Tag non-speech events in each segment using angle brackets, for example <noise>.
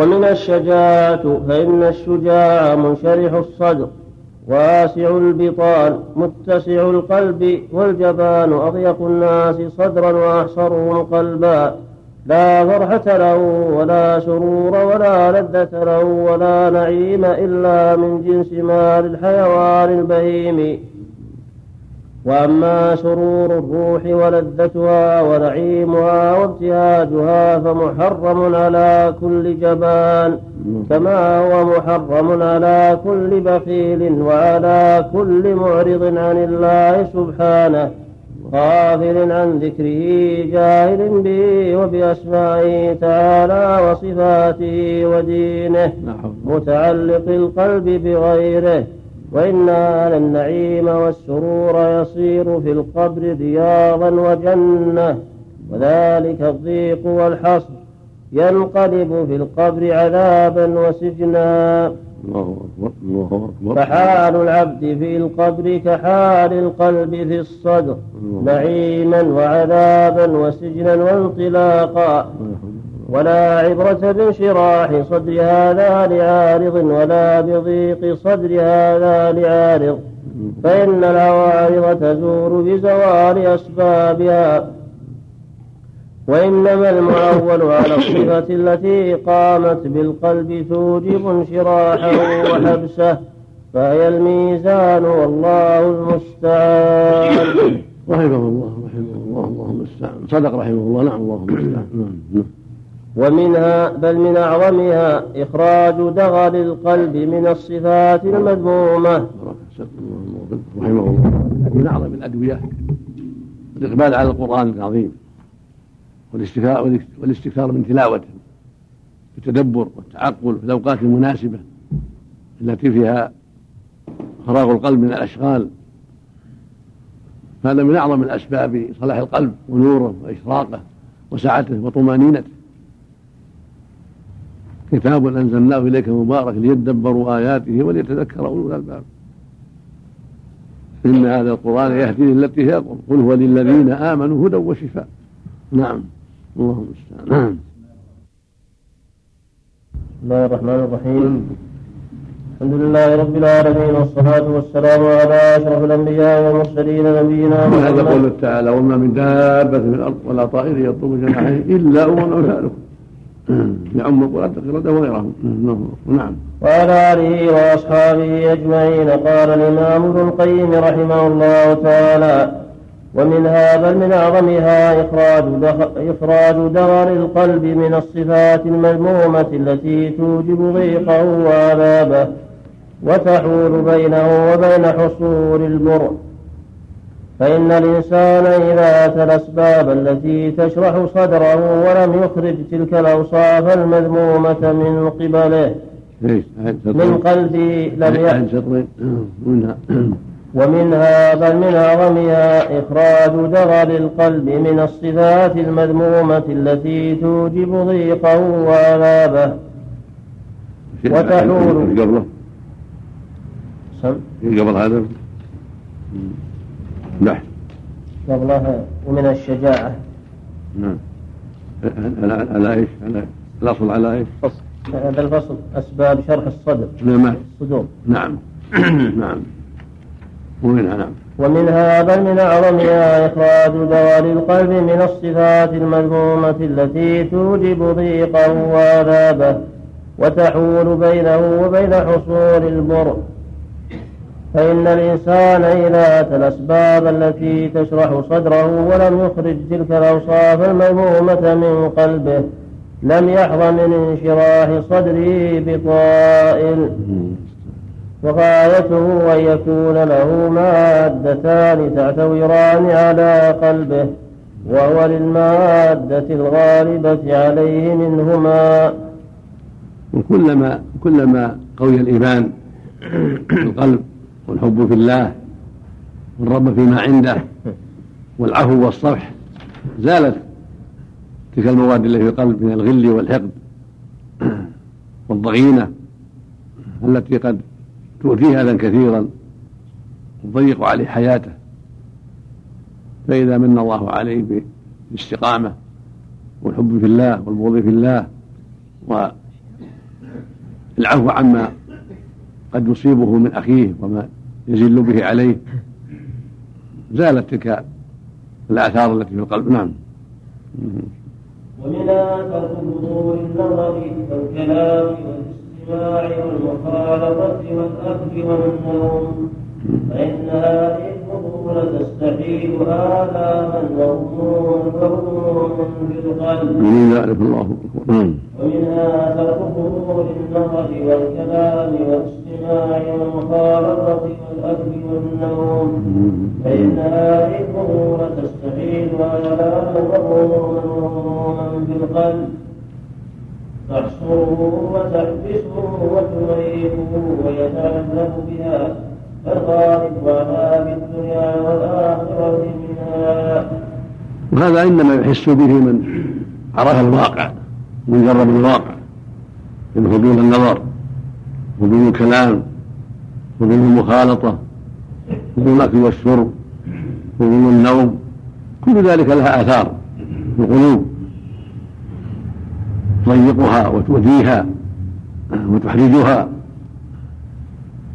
ومن الشجاعة فإن الشجاع منشرح الصدر واسع البطان متسع القلب والجبان أضيق الناس صدرا وأحصرهم قلبا. لا فرحة له ولا سرور ولا لذة له ولا نعيم إلا من جنس مال الحيوان البهيم. وأما سرور الروح ولذتها ونعيمها وابتهاجها فمحرم على كل جبان كما هو محرم على كل بخيل وعلى كل معرض عن الله سبحانه غافل عن ذكره جاهل به وبأسمائه تعالى وصفاته ودينه متعلق القلب بغيره. وإن هذا النعيم والسرور يصير في القبر رياضا وجنة وذلك الضيق والحصر. ينقلب في القبر عذابا وسجنا. الله أكبر الله أكبر. فحال العبد في القبر كحال القلب في الصدر. نعيما وعذابا وسجنا وانطلاقا. ولا عبرة بانشراح صدر هذا لعارض ولا بضيق صدر هذا لعارض. فإن العوارض تزور بزوال أسبابها. وإنما المعول على الصفة التي قامت بالقلب توجب انشراحه وحبسه. فهي الميزان والله المستعان. رحمه الله رحمه الله اللهم المستعان صدق رحمه الله. نعم اللهم المستعان نعم. ومنها بل من أعظمها إخراج دغل القلب من الصفات المذمومة. رحمه الله. من أعظم الأدوية الإقبال على القرآن العظيم. والاستكثار والاستكثار من تلاوته. والتدبر والتعقل في الأوقات المناسبة. التي فيها فراغ القلب من الأشغال. هذا من أعظم الأسباب صلاح القلب ونوره وإشراقه وسعته وطمأنينته. كتاب أنزلناه إليك مبارك ليدبروا آياته وليتذكر أولو الألباب. إن هذا القرآن يهدي للتي هي قل هو للذين آمنوا هدى وشفاء. نعم. اللهم المستعان نعم. بسم الله الرحمن الرحيم. الحمد لله رب العالمين والصلاة والسلام على أشرف الأنبياء والمرسلين نبينا محمد. هذا قوله تعالى وما من دابة في الأرض ولا طائر يطلب جناحيه إلا أمم أمثالكم يعم القرآن تقرده وغيره نعم. وعلى آله وأصحابه أجمعين قال الإمام ابن القيم رحمه الله تعالى ومنها بل من أعظمها إخراج إخراج دغر القلب من الصفات المذمومة التي توجب ضيقه وعذابه وتحول بينه وبين حصول البر فإن الإنسان إذا أتى الأسباب التي تشرح صدره ولم يخرج تلك الأوصاف المذمومة من قبله من قلبي لم يحصل ومنها بل من أعظمها إخراج دغل القلب من الصفات المذمومة التي توجب ضيقه وعذابه وتحول. قبله. قبل هذا؟ نعم. قبلها ومن الشجاعة. نعم. على إيش؟ على الأصل على إيش؟ فصل هذا الفصل. أسباب شرح الصدر. نعم. الصدور. نعم. <clears throat> نعم. ومنها نعم. ومنها بل من أعظمها إخراج دوال القلب من الصفات المذمومة التي توجب ضيقه وعذابه وتحول بينه وبين حصول البر. فإن الإنسان إذا أتى الأسباب التي تشرح صدره ولم يخرج تلك الأوصاف المذمومة من قلبه لم يحظى من انشراح صدره بطائل. وغايته أن يكون له مادتان تعتوران على قلبه وهو للمادة الغالبة عليه منهما. وكلما كلما قوي الإيمان في القلب والحب في الله والرب فيما عنده والعفو والصفح زالت تلك المواد التي في القلب من الغل والحقد <clears throat> والضغينة التي قد تؤتيه أذى كثيرا تضيق عليه حياته. فإذا من الله عليه بالاستقامة والحب في الله والبغض في الله العفو عما قد يصيبه من أخيه وما يزل به عليه. زالت تلك الآثار التي في القلب. نعم. ومنها ترك حضور النظر والكلام والاستماع والمخالطة والأكل والنوم. فإن هذه الفضول تستحيل آلاما وهموما وهموما في القلب. من يعرف الله. نعم. ومنها ترك حضور النظر والكلام والاستماع والمخالطة والأكل والنوم فإن هذه آلاما وهموما وهموما في القلب. تحصره وتحبسه وتميته ويتعلق بها. فالغالب على في الدنيا والآخرة منها. وهذا إنما يحس به من عرف الواقع من جرب الواقع من فضول النظر فضول الكلام. فضول المخالطة فضول الأكل والشرب فضول النوم. كل ذلك لها آثار في القلوب. تضيقها وتؤذيها وتحرجها.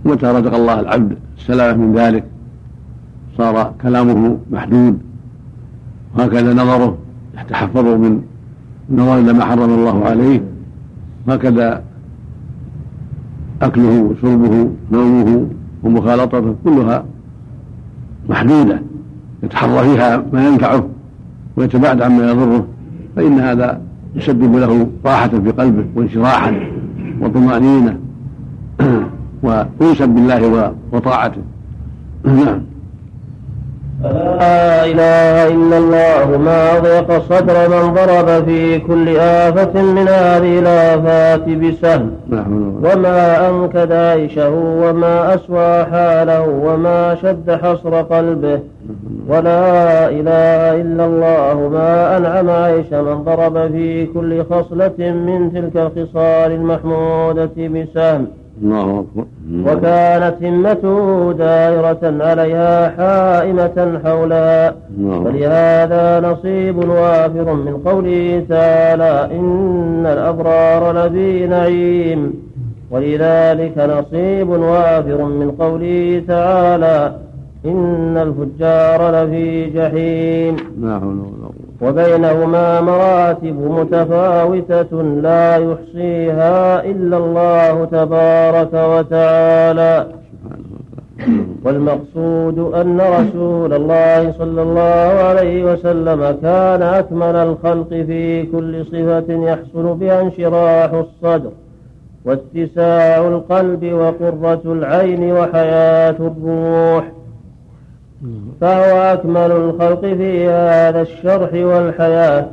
متى رزق الله العبد السلامة من ذلك؟ صار كلامه محدود. وهكذا نظره يتحفظ من النظر إلى ما حرم الله عليه. وهكذا أكله وشربه نومه ومخالطته كلها محدودة يتحرى فيها ما ينفعه ويتباعد عما يضره فإن هذا يسبب له راحة في قلبه وانشراحا وطمأنينة <clears throat> وينسب بالله وطاعته. <clears throat> نعم. لا إله إلا الله ما ضيق صدر من ضرب في كل آفة من هذه الآفات بسهم. وما أنكد عيشه وما أسوى حاله وما شد حصر قلبه. ولا إله إلا الله ما أنعم عيش من ضرب في كل خصلة من تلك الخصال المحمودة بسهم. الله أكبر. وكانت همته دائرة عليها حائمة حولها ولهذا نصيب وافر من قوله تعالى إن الأبرار لفي نعيم. ولذلك نصيب وافر من قوله تعالى إن الفجار لفي جحيم. لا حول وبينهما مراتب متفاوتة لا يحصيها إلا الله تبارك وتعالى. والمقصود أن رسول الله صلى الله عليه وسلم كان أكمل الخلق في كل صفة يحصل بها انشراح الصدر واتساع القلب وقرة العين وحياة الروح. فهو أكمل الخلق في هذا الشرح والحياة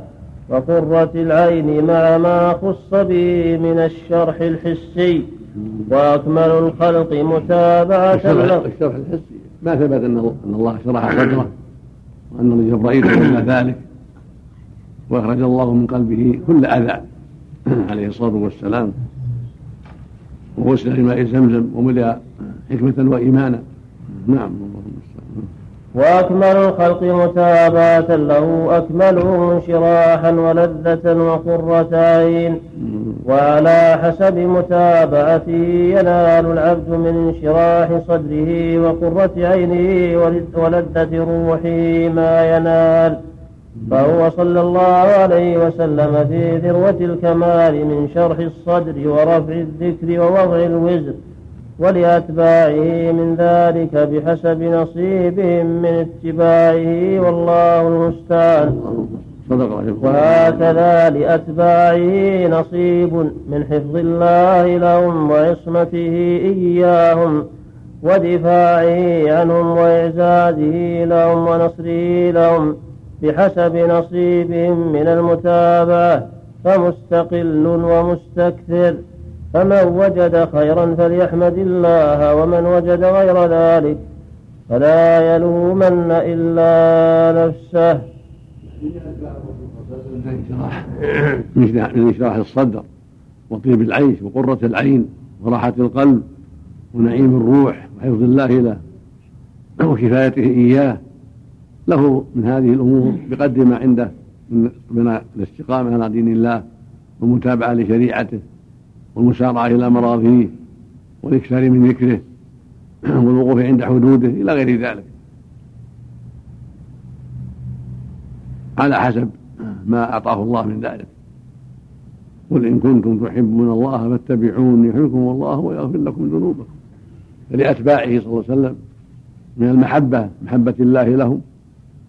وقرة العين مع ما خص به من الشرح الحسي. وأكمل الخلق متابعة الشرح, الشرح الحسي. ما ثبت أن الله شرح صدره وأن جبرائيل إلى ذلك وأخرج الله من قلبه كل أذى <clears throat> عليه الصلاة والسلام. وغسل بماء زمزم وملئ حكمة وإيمانا. نعم. وأكمل الخلق متابعة له أكملهم انشراحا ولذة وقرة عين وعلى حسب متابعته ينال العبد من انشراح صدره وقرة عينه ولذة روحه ما ينال. فهو صلى الله عليه وسلم في ذروة الكمال من شرح الصدر ورفع الذكر ووضع الوزر. ولأتباعه من ذلك بحسب نصيبهم من اتباعه والله المستعان. وهكذا لأتباعه نصيب من حفظ الله لهم وعصمته إياهم ودفاعه عنهم وإعزازه لهم ونصره لهم بحسب نصيبهم من المتابعة فمستقل ومستكثر. فمن وجد خيرا فليحمد الله ومن وجد غير ذلك فلا يلومن إلا نفسه. من إشراح الصدر وطيب العيش وقرة العين وراحة القلب ونعيم الروح وحفظ الله له وكفايته إياه. له من هذه الأمور بقدر ما عنده من الاستقامة على دين الله والمتابعة لشريعته. والمسارعة إلى مراضيه والإكثار من ذكره <clears throat> والوقوف عند حدوده إلى غير ذلك. على حسب ما أعطاه الله من ذلك. قل إن كنتم تحبون الله فاتبعوني يحبكم الله ويغفر لكم ذنوبكم. فلأتباعه صلى الله عليه وسلم من المحبة محبة الله لهم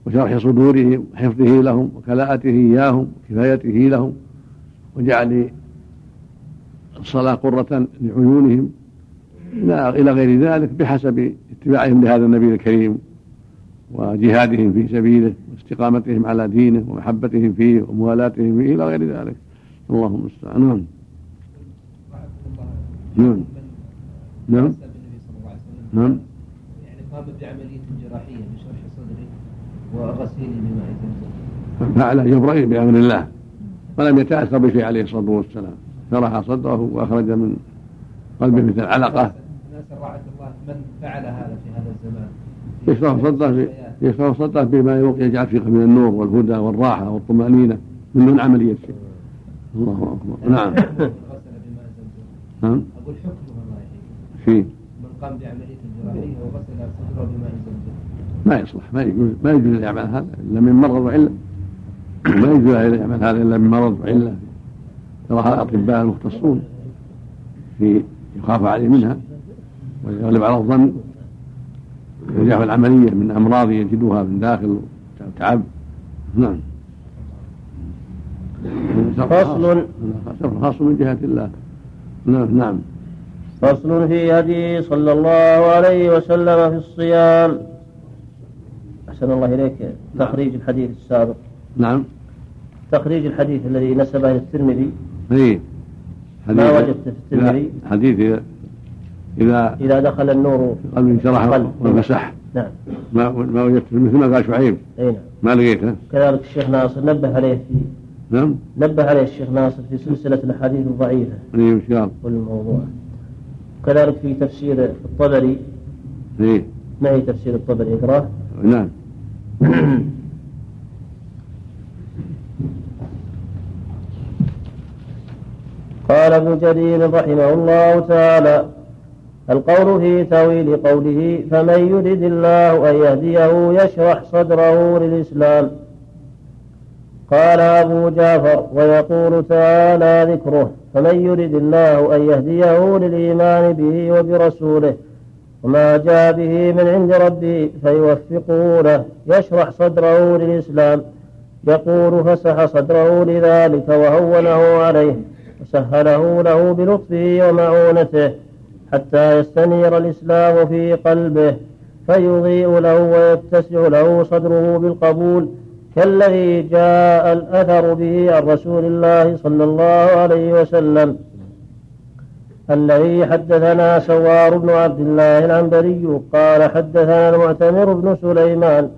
وشرح صدورهم وحفظه لهم وكلاءته إياهم وكفايته لهم وجعل الصلاة قرة لعيونهم إلى غير ذلك بحسب اتباعهم لهذا النبي الكريم وجهادهم في سبيله واستقامتهم على دينه ومحبتهم فيه وموالاتهم فيه إلى غير ذلك. اللهم المستعان نعم. نعم. نعم. نعم. يعني قام بعملية جراحية بشرح صدره وغسيل بماء زمزم فعل جبرائيل بأمر الله ولم يتأثر بشيء عليه الصلاة والسلام. شرح صدره وأخرج من قلبه مثل رعاية الله من فعل هذا في هذا الزمان؟ يشرح صدره يشرح صدره بما يجعل فيه من النور والهدى والراحة والطمأنينة من دون عملية شيء. الله أكبر. نعم. نعم. أقول حكمه الله يحييه في. من قام بعملية جراحية وغسل صدره بماء زمزم ما يصلح. ما يجوز ما يجوز يعمل هذا إلا من مرض وعلة. <clears throat> ما يجوز يعمل هذا إلا من مرض وعلة. يراها الأطباء المختصون في يخاف عليه منها ويغلب على الظن يرجع العملية من أمراض يجدوها من داخل تعب. نعم. فصل. خاص من جهة الله. نعم نعم. فصل في هدي صلى الله عليه وسلم في الصيام. أحسن الله إليك. تخريج الحديث السابق. نعم. تخريج الحديث الذي نسبه للترمذي اي ما وجدت في الترمذي؟ حديث إذا إذا إذا دخل النور في قلب انشرح ومسح نعم. ما ما وجدت مثل ما قال شعيب. أي نعم. ما لقيته كذلك الشيخ ناصر نبه عليه في نعم. نبه عليه الشيخ ناصر في سلسلة الأحاديث الضعيفة. اي وش قال؟ والموضوع. كذلك في تفسير الطبري. اي معي تفسير الطبري؟ اقرأه. نعم. <coughs> قال ابن جرير رحمه الله تعالى القول في تأويل قوله فمن يرد الله أن يهديه يشرح صدره للإسلام قال أبو جعفر ويقول تعالى ذكره فمن يرد الله أن يهديه للإيمان به وبرسوله وما جاء به من عند ربه فيوفقه له يشرح صدره للإسلام يقول فسح صدره لذلك وهونه عليه وسهله له بلطفه ومعونته حتى يستنير الإسلام في قلبه فيضيء له ويتسع له صدره بالقبول كالذي جاء الأثر به عن رسول الله صلى الله عليه وسلم. الذي حدثنا سوار بن عبد الله العنبري قال حدثنا المعتمر بن سليمان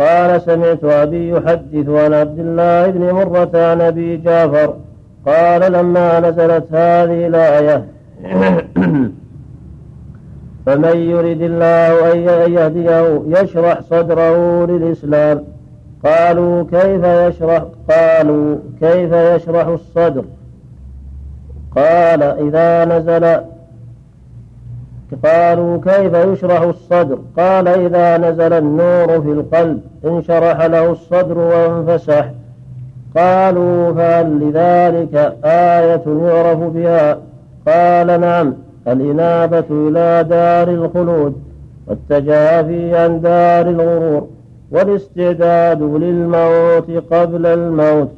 قال سمعت أبي يحدث عن عبد الله بن مرة عن أبي جعفر قال لما نزلت هذه الآية <clears throat> فمن يرد الله أن يهديه يشرح صدره للإسلام. قالوا كيف يشرح قالوا كيف يشرح الصدر؟ قال إذا نزل قالوا كيف يشرح الصدر؟ قال إذا نزل النور في القلب انشرح له الصدر وانفسح. قالوا فهل لذلك آية يعرف بها؟ قال نعم الإنابة إلى دار الخلود والتجافي عن دار الغرور والاستعداد للموت قبل الموت.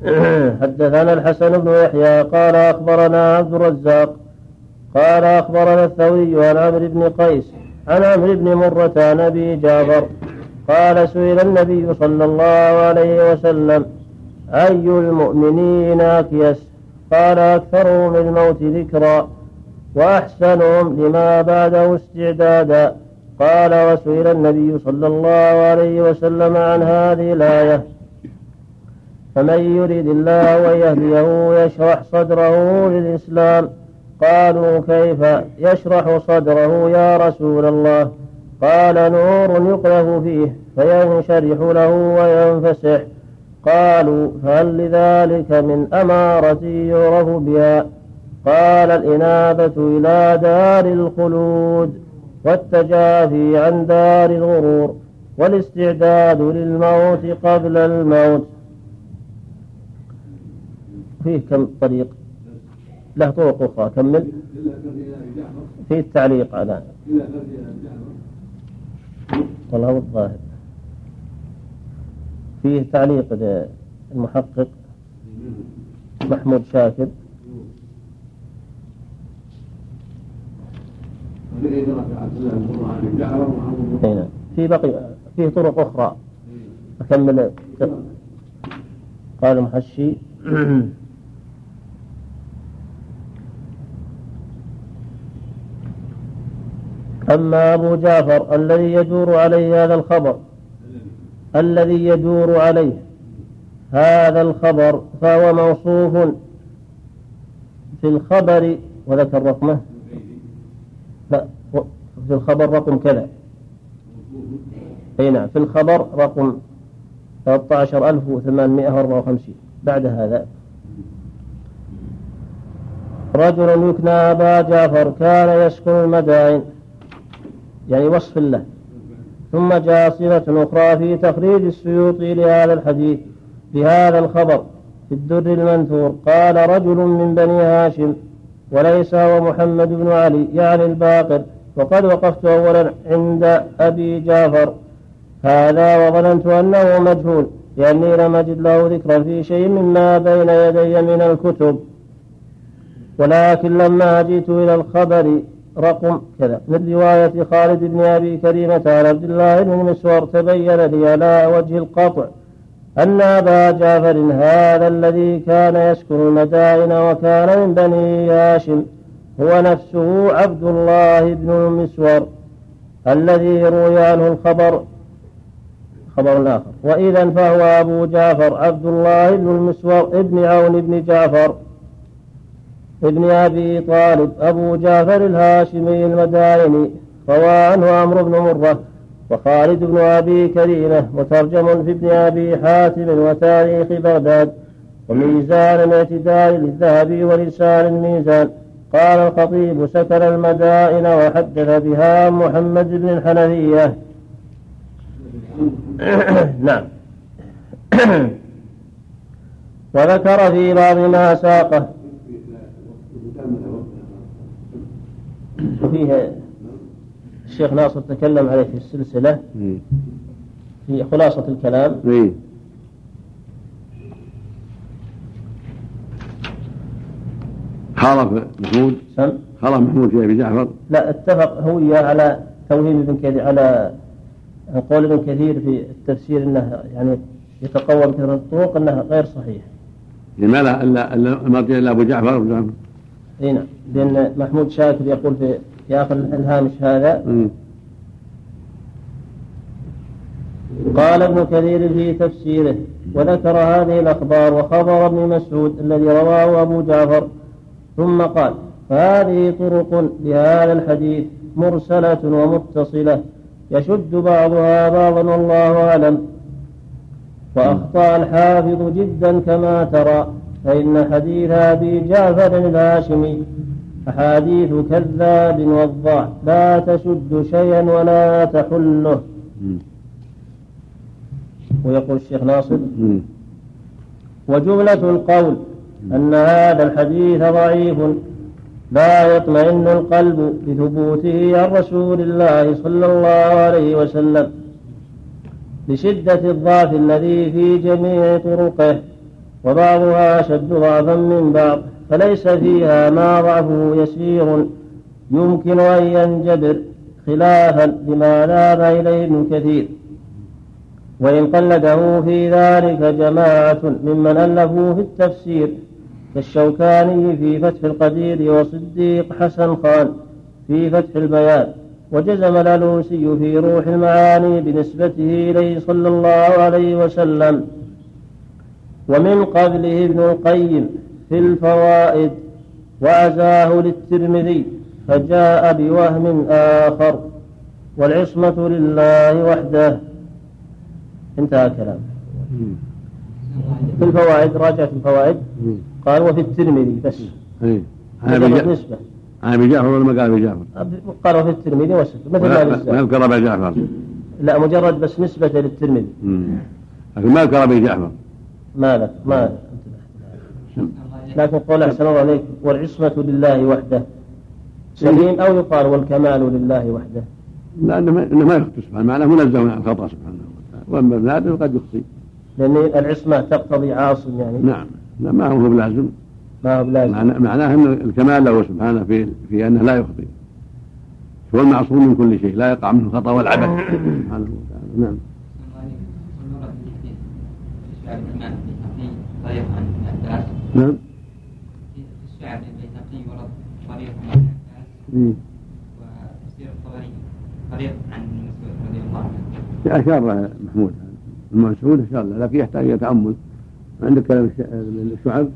<clears throat> حدثنا الحسن بن يحيى قال أخبرنا عبد الرزاق قال أخبرنا الثوري عن عمرو بن قيس عن عمرو بن مرة عن أبي جابر قال سئل النبي صلى الله عليه وسلم أي المؤمنين أكيس قال أكثرهم للموت ذكرا وأحسنهم لما بعده استعدادا. قال وسئل النبي صلى الله عليه وسلم عن هذه الآية فمن يريد الله أن يهديه يشرح صدره للإسلام قالوا كيف يشرح صدره يا رسول الله؟ قال نور يقذف فيه فينشرح له وينفسح. قالوا فهل لذلك من أمارة يعرف بها؟ قال الإنابة إلى دار الخلود والتجافي عن دار الغرور والاستعداد للموت قبل الموت. فيه كم طريق؟ له طرق أخرى كمل فيه التعليق على. والله الظاهر فيه تعليق المحقق محمود شاكر. هنا في بقي فيه طرق أخرى. أكمل. قال المحشي <clears throat> أما أبو جعفر الذي يدور عليه هذا الخبر الذي يدور عليه هذا الخبر فهو موصوف في الخبر وذكر رقمه. في الخبر رقم كذا. أي نعم في الخبر رقم 13854 بعد هذا. رجل يكنى أبا جعفر كان يسكن المدائن. يعني وصف له ثم جاء صلة أخرى في تخريج السيوطي لهذا الحديث بهذا الخبر في الدر المنثور قال رجل من بني هاشم وليس هو محمد بن علي يعني الباقر وقد وقفت أولا عند أبي جعفر. هذا وظننت أنه مجهول لأني لم أجد له ذكرا في شيء مما بين يدي من الكتب. ولكن لما جئت إلى الخبر رقم كذا. من رواية خالد بن أبي كريمة عن عبد الله بن مسور تبين لي على وجه القطع أن أبا جعفر هذا الذي كان يسكن المدائن وكان من بني هاشم هو نفسه عبد الله بن المسور الذي روي عنه الخبر خبر آخر. وإذا فهو أبو جعفر عبد الله بن المسور ابن عون بن جعفر ابن أبي طالب أبو جعفر الهاشمي المدائني روى عنه عمرو بن مرة وخالد بن أبي كريمة مترجم في ابن أبي حاتم وتاريخ بغداد وميزان الاعتدال للذهبي ولسان الميزان. قال الخطيب سكن المدائن وحدث بها محمد بن الحنفية. <coughs> نعم. <coughs> وذكر في بعض ما ساقه وفيه الشيخ ناصر تكلم عليه في السلسلة في خلاصة الكلام. خالف محمود؟ خالف محمود في أبي جعفر؟ لا اتفق هو على توهيم ابن كثير على قول ابن كثير في التفسير إنه يعني يتقوى بكثرة الطرق إنها غير صحيح. لما لا إلا المرجع الا ابو جعفر؟ اي نعم. لأن محمود شاكر يقول في في آخر الهامش هذا قال ابن كثير في تفسيره وذكر هذه الأخبار وخبر ابن مسعود الذي رواه أبو جعفر ثم قال فهذه طرق لهذا الحديث مرسلة ومتصلة يشد بعضها بعضا والله أعلم وأخطأ الحافظ جدا كما ترى. فإن حديث أبي جعفر الهاشمي أحاديث كذاب وضاع لا تشد شيئا ولا تحله. ويقول الشيخ ناصر وجملة القول أن هذا الحديث ضعيف لا يطمئن القلب بثبوته عن رسول الله صلى الله عليه وسلم لشدة الضعف الذي في جميع طرقه. وبعضها أشد ضعفا من بعض فليس فيها ما ضعفه يسير. يمكن أن ينجبر خلافا لما ذهب إليه ابن كثير. وإن قلده في ذلك جماعة ممن ألفوا في التفسير كالشوكاني في فتح القدير وصديق حسن خان في فتح البيان وجزم الألوسي في روح المعاني بنسبته إليه صلى الله عليه وسلم. ومن قبله ابن القيم في الفوائد وعزاه للترمذي فجاء بوهم آخر والعصمة لله وحده. انتهى كلام في الفوائد راجعت الفوائد. قال وفي الترمذي بس. أبي جعفر. نسبة. عن أبي جعفر ولا ما قال أبي جعفر؟ قال وفي الترمذي وسكت مثل ما. يذكر ابا جعفر. لا مجرد بس نسبة للترمذي. لكن ما يذكر أبي جعفر. ما لك ما لكن قول أحسن الله عليك والعصمة لله وحده. سليم أو يقال والكمال لله وحده. لأنه ما إنه ما يخطئ سبحانه معناه منزه عن الخطا سبحانه وتعالى. وأما ابن آدم قد يخطئ لأن العصمة تقتضي عاصم يعني. نعم. لا ما هو بلازم. ما هو بلازم. معناه معناه ان الكمال له سبحانه في في أنه لا يخطئ هو المعصوم من كل شيء لا يقع منه الخطا والعبث <coughs> سبحانه وتعالى. نعم. طريق عن ابن عباس نعم في الشعر البيهقي ورد طريق عن ابن عباس. وتفسير الطبري طريق عن ابن مسعود رضي الله عنه أشار له محمود ابن مسعود أشار له لكن يحتاج إلى تأمل عندك كلام الش- الشعب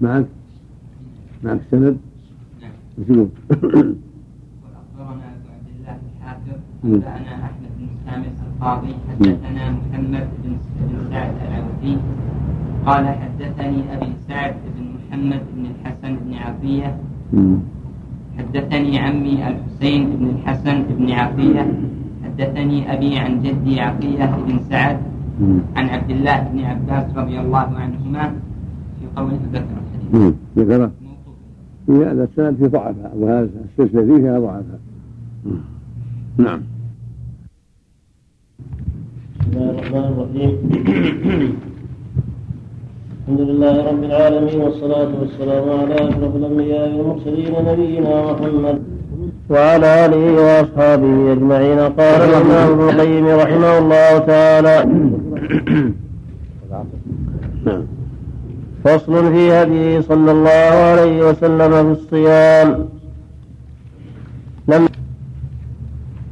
معك معك السند نعم وش يقول؟ واخبرنا ابو عبد الله الحافظ مم. أنبأنا أحمد بن سامس القاضي حدثنا محمد بن سعد العوفي قال حدثني أبي سعد بن محمد بن الحسن بن عطيه مم. حدثني عمي الحسين بن الحسن بن عطيه حدثني أبي عن جدي عطيه بن سعد. عن عبد الله بن عباس رضي الله عنهما. في قوله ذكر الحديث. ذكره هذا السند في ضعفها وهذا السلسلة فيه فيها ضعفها. نعم. بسم الله الرحمن الرحيم الحمد لله رب العالمين والصلاة والسلام على أشرف الأنبياء والمرسلين نبينا محمد وعلى آله وأصحابه أجمعين قال الإمام ابن القيم رحمه الله تعالى فصل في هديه صلى الله عليه وسلم في الصيام لم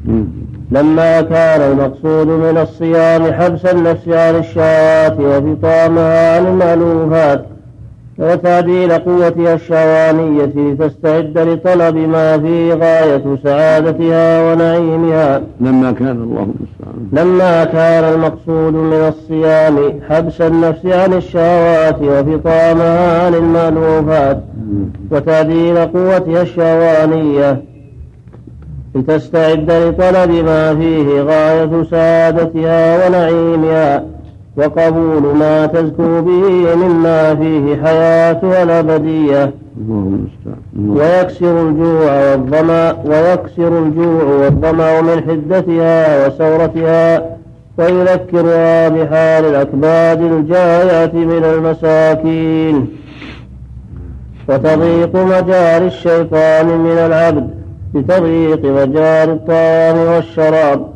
مم. لما كان المقصود من الصيام حبس النفس عن الشهوات وفطامها عن المألوفات وتعديل قوتها الشهوانية لتستعد لطلب ما فيه غاية سعادتها ونعيمها لما كان الله لما كان المقصود من الصيام حبس النفس عن الشهوات وفطامها عن المألوفات. وتعديل قوتها الشهوانية لتستعد لطلب ما فيه غاية سعادتها ونعيمها وقبول ما تزكو به مما فيه حياتها الأبدية. ويكسر الجوع والظمأ ويكسر الجوع والظمأ من حدتها وسورتها ويذكرها بحال الأكباد الجائعة من المساكين وتضيق مجاري الشيطان من العبد بتضييق مجاري الطعام والشراب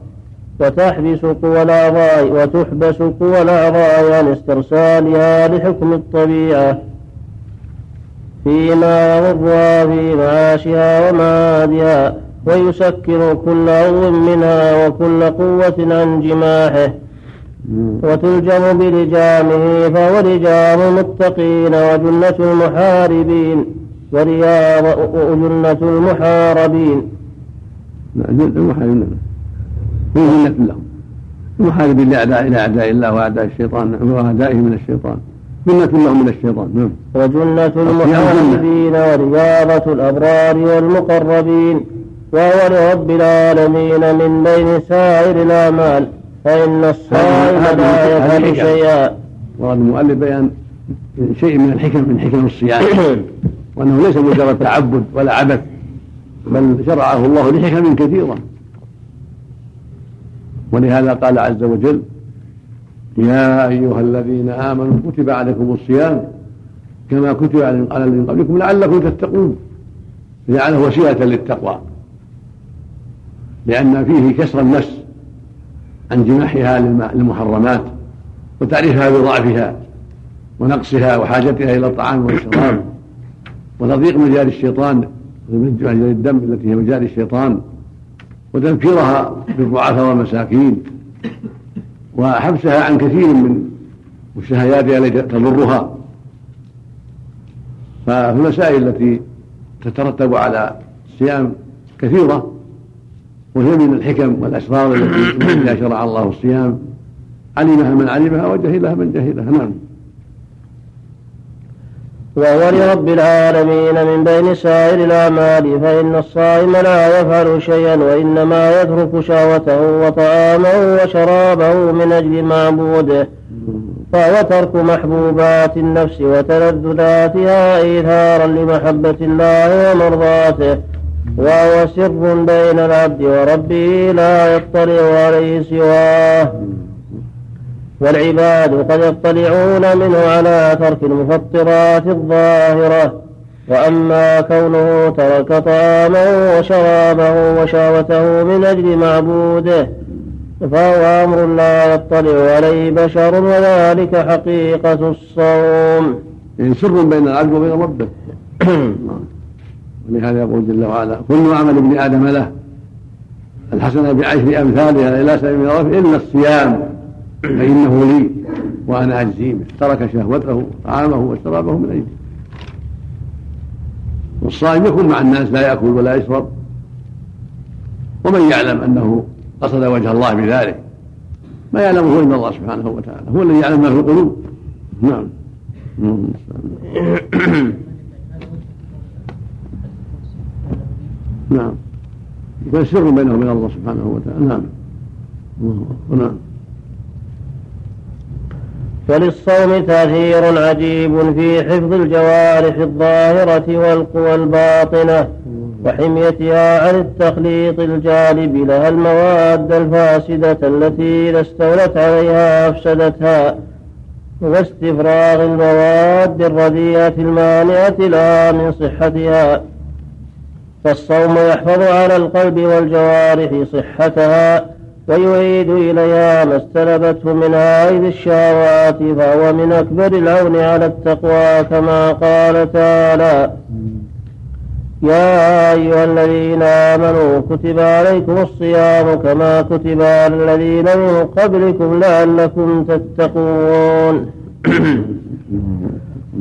وتحبس قوى الأعضاء وتحبس قوى الأعضاء عن استرسالها لحكم الطبيعة فيما يضرها في معاشها ومعادها ويسكر كل عضو منها وكل قوة عن جماحه. وتلجم بلجامه فهو لجام المتقين وجنة المحاربين ورياض وجنة المحاربين. المحاربين. هي جنة لهم المحاربين لأعداء إلى أعداء الله وأعداء الشيطان وأعدائه من الشيطان. جنة لهم من الشيطان. نعم. وجنة المحاربين ورياضة الأبرار والمقربين. وهو لرب العالمين من بين سائر الأعمال. فإن الصائم لا يفعل. شيئا. ورد المؤلف بيان شيء من الحكم من حكم الصيام. <coughs> وأنه ليس مجرد تعبد ولا عبث بل شرعه الله لحكم كثيرة. ولهذا قال عز وجل يا أيها الذين آمنوا كتب عليكم الصيام كما كتب على الذين قبلكم لعلكم تتقون. جعله وسيلة للتقوى لأن فيه كسر النفس عن جماحها للم- للمحرمات وتعريفها بضعفها ونقصها وحاجتها إلى الطعام والشراب. وتضييق مجال الشيطان مجال الدم التي هي مجال الشيطان وتذكيرها بالضعفاء والمساكين وحبسها عن كثير من مشتهياتها التي تضرها. فالمسائل التي تترتب على الصيام كثيرة وهي من الحكم والأسرار التي شرع الله الصيام علمها من علمها وجهلها من جهلها. نعم. وهو لرب العالمين من بين سائر الأعمال فإن الصائم لا يفعل شيئا وإنما يترك شهوته وطعامه وشرابه من أجل معبوده فهو ترك محبوبات النفس وتلذذاتها إيثارا لمحبة الله ومرضاته وهو سر بين العبد وربه لا يطلع عليه سواه. والعباد قد يطلعون منه على ترك المفطرات الظاهرة. وأما كونه ترك طعامه وشرابه وشهوته من أجل معبوده فهو أمر لا يطلع عليه بشر وذلك حقيقة الصوم. يعني سر بين العبد وبين ربه. ولهذا يقول جل وعلا كل عمل ابن آدم له الحسنة بعشر أمثالها إلى سبيل رفع إلا الصيام فإنه لي وأنا أجزي به. ترك شهوته طعامه وشرابه من أجلي والصائم يكون مع الناس لا يأكل ولا يشرب. ومن يعلم أنه قصد وجه الله بذلك ما يعلمه إلا الله سبحانه وتعالى. هو الذي يعلم ما في القلوب. نعم. نعم. يكون سر بينه وبين الله سبحانه وتعالى. نعم. نعم. وللصوم تأثير عجيب في حفظ الجوارح الظاهرة والقوى الباطنة وحميتها عن التخليط الجالب لها المواد الفاسدة التي إذا استولت عليها أفسدتها واستفراغ المواد الرديئة المانعة لها من صحتها. فالصوم يحفظ على القلب والجوارح صحتها ويعيد إليها ما استلبته من عائد الشهوات فهو من أكبر العون على التقوى كما قال تعالى يا أيها الذين آمنوا كتب عليكم الصيام كما كتب على الذين من قبلكم لعلكم تتقون. <coughs>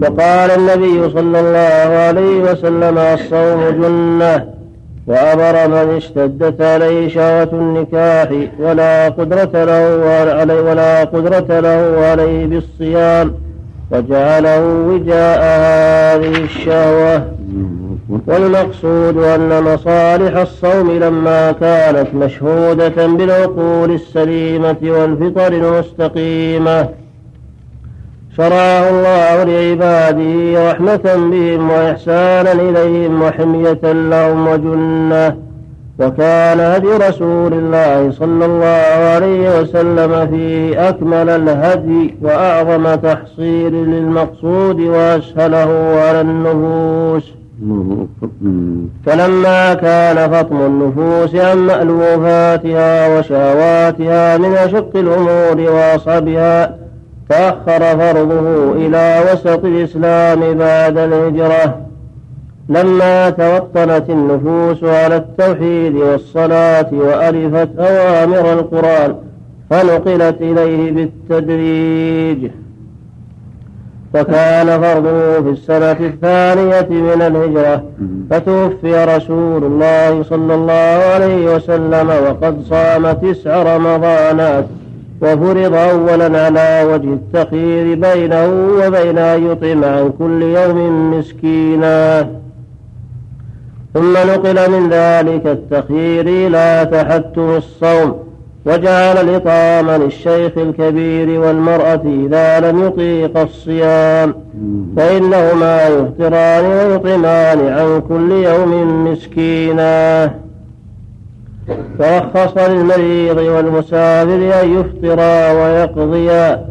وقال النبي صلى الله عليه وسلم الصوم جنة. وأمر من اشتدت عليه شهوة النكاح ولا قدرة له عليه ولا قدرة له عليه بالصيام وجعله وجاء هذه الشهوة. والمقصود أن مصالح الصوم لما كانت مشهودة بالعقول السليمة والفطر المستقيمة. شرعه الله لعباده رحمة بهم وإحسانا إليهم وحمية لهم وجنة. وكان هدي رسول الله صلى الله عليه وسلم فيه أكمل الهدي وأعظم تحصيل للمقصود وأسهله على النفوس. فلما كان فطم النفوس عن مألوفاتها وشهواتها من أشق الأمور وأصعبها تأخر فرضه إلى وسط الإسلام بعد الهجرة. لما توطنت النفوس على التوحيد والصلاة وألفت أوامر القرآن فنقلت إليه بالتدريج. وكان فرضه في السنة الثانية من الهجرة. فتوفي رسول الله صلى الله عليه وسلم وقد صام تسع رمضانات. وفرض أولا على وجه التخيير بينه وبين أن يطعم عن كل يوم مسكينا. ثم نقل من ذلك التخيير إلى تحتم الصوم وجعل الإطعام للشيخ الكبير والمرأة إذا لم يطيق الصيام. فإنهما يفطران ويطعمان عن كل يوم مسكينا. فرخص للمريض والمسافر أن يفطرا ويقضيا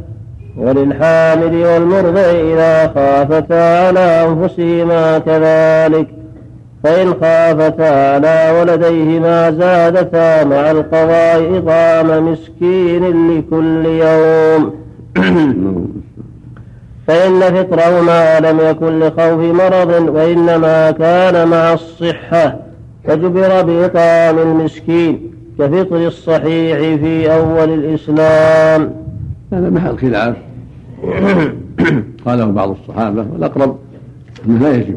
وللحامل والمرضع إذا خافتا على أنفسهما كذلك فإن خافتا على ولديهما زادتا مع القضاء إطعام مسكين لكل يوم. <clears throat> فإن فطرهما لم يكن لخوف مرض وإنما كان مع الصحة. فجبر بإطعام المسكين كفطر الصحيح في أول الإسلام. هذا محل خلاف. قاله بعض الصحابة والأقرب أنه لا يجب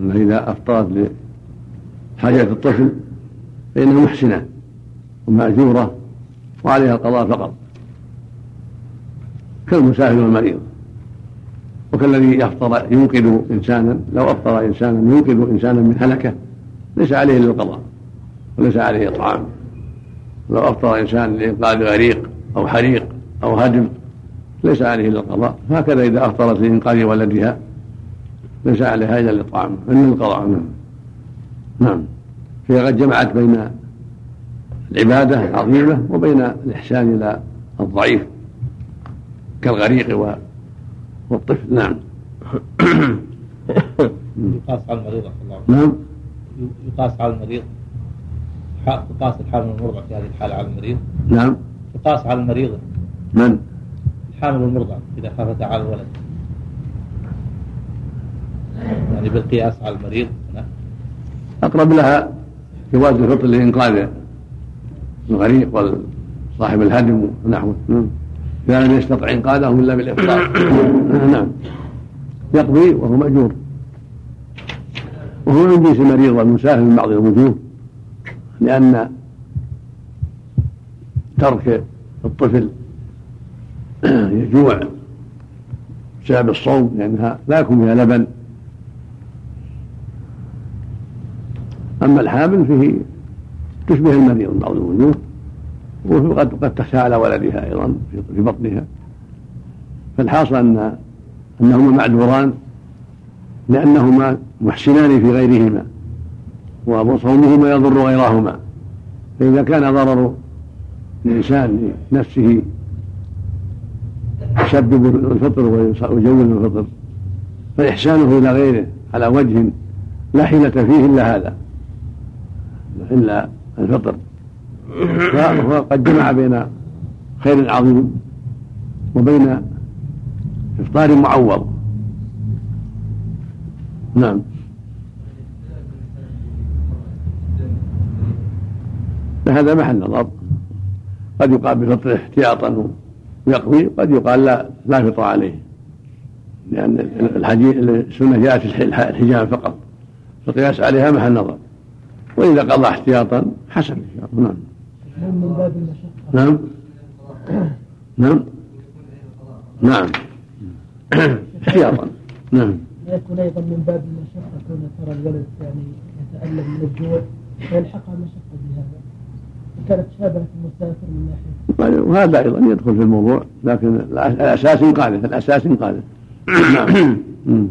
أنه إذا أفطرت لحاجة الطفل فإنها محسنة ومأجورة وعليها القضاء فقط كالمسافر والمريض. وكالذي يفطر يوقظ إنسانا لو أفطر إنسانا يوقظ إنسانا من هلكة ليس عليه الا القضاء وليس عليه اطعام لو أفطر إنسان لإنقاذ غريق أو حريق أو هدم ليس عليه الا القضاء هكذا إذا أفطرت لإنقاذ ولدها ليس عليها إلا الاطعام إلا القضاء نعم. نعم. فهي قد جمعت بين العبادة العظيمة وبين الإحسان إلى الضعيف كالغريق والطفل. <coughs> نعم. يقاس على المريض الله. نعم. يقاس على المريض. يقاس الحامل والمرضع في هذه الحالة على المريض. نعم. يقاس على المريض. من؟ الحامل والمرضع إذا خافتا على الولد. يعني بالقياس على المريض. نعم. أقرب لها جواز الفطر لإنقاذ الغريق وصاحب الهدم ونحوه. نعم. إذا لم يستطع إنقاذه إلا بالإفطار <coughs> نعم. يقضي وهو مأجور. وهو من جنس المريض والمسافر من بعض الوجوه لأن ترك الطفل <clears throat> يجوع بسبب الصوم لأنها لا يكون فيها لبن. أما الحامل فيه تشبه المريض من بعض الوجوه وقد قد تخشى على ولدها أيضا في بطنها. فالحاصل أن أنهما معذوران لأنهما محسنان في غيرهما وصومهما يضر غيرهما فإذا كان ضرر الإنسان لنفسه يسبب الفطر ويجوز الفطر فإحسانه إلى غيره على وجه لا حيلة فيه إلا هذا إلا الفطر. فهو قد جمع بين خير عظيم وبين إفطار معوض. نعم. فهذا محل نظر. قد يقال بفطره احتياطا ويقضي قد يقال لا لا فطر عليه. لأن الحديث السنة جاءت الحجام فقط. فالقياس عليها محل نظر. وإذا قضى احتياطا حسن. نعم. نعم. نعم. نعم. احتياطا. نعم. يكون أيضا من باب المشقة كون ترى الولد يعني يتألم من الجوع فيلحقها مشقة بهذا. كانت شابهة المسافر من ناحية. وهذا أيضا يدخل في الموضوع لكن الأساس انقاذه الأساس انقاذه نعم.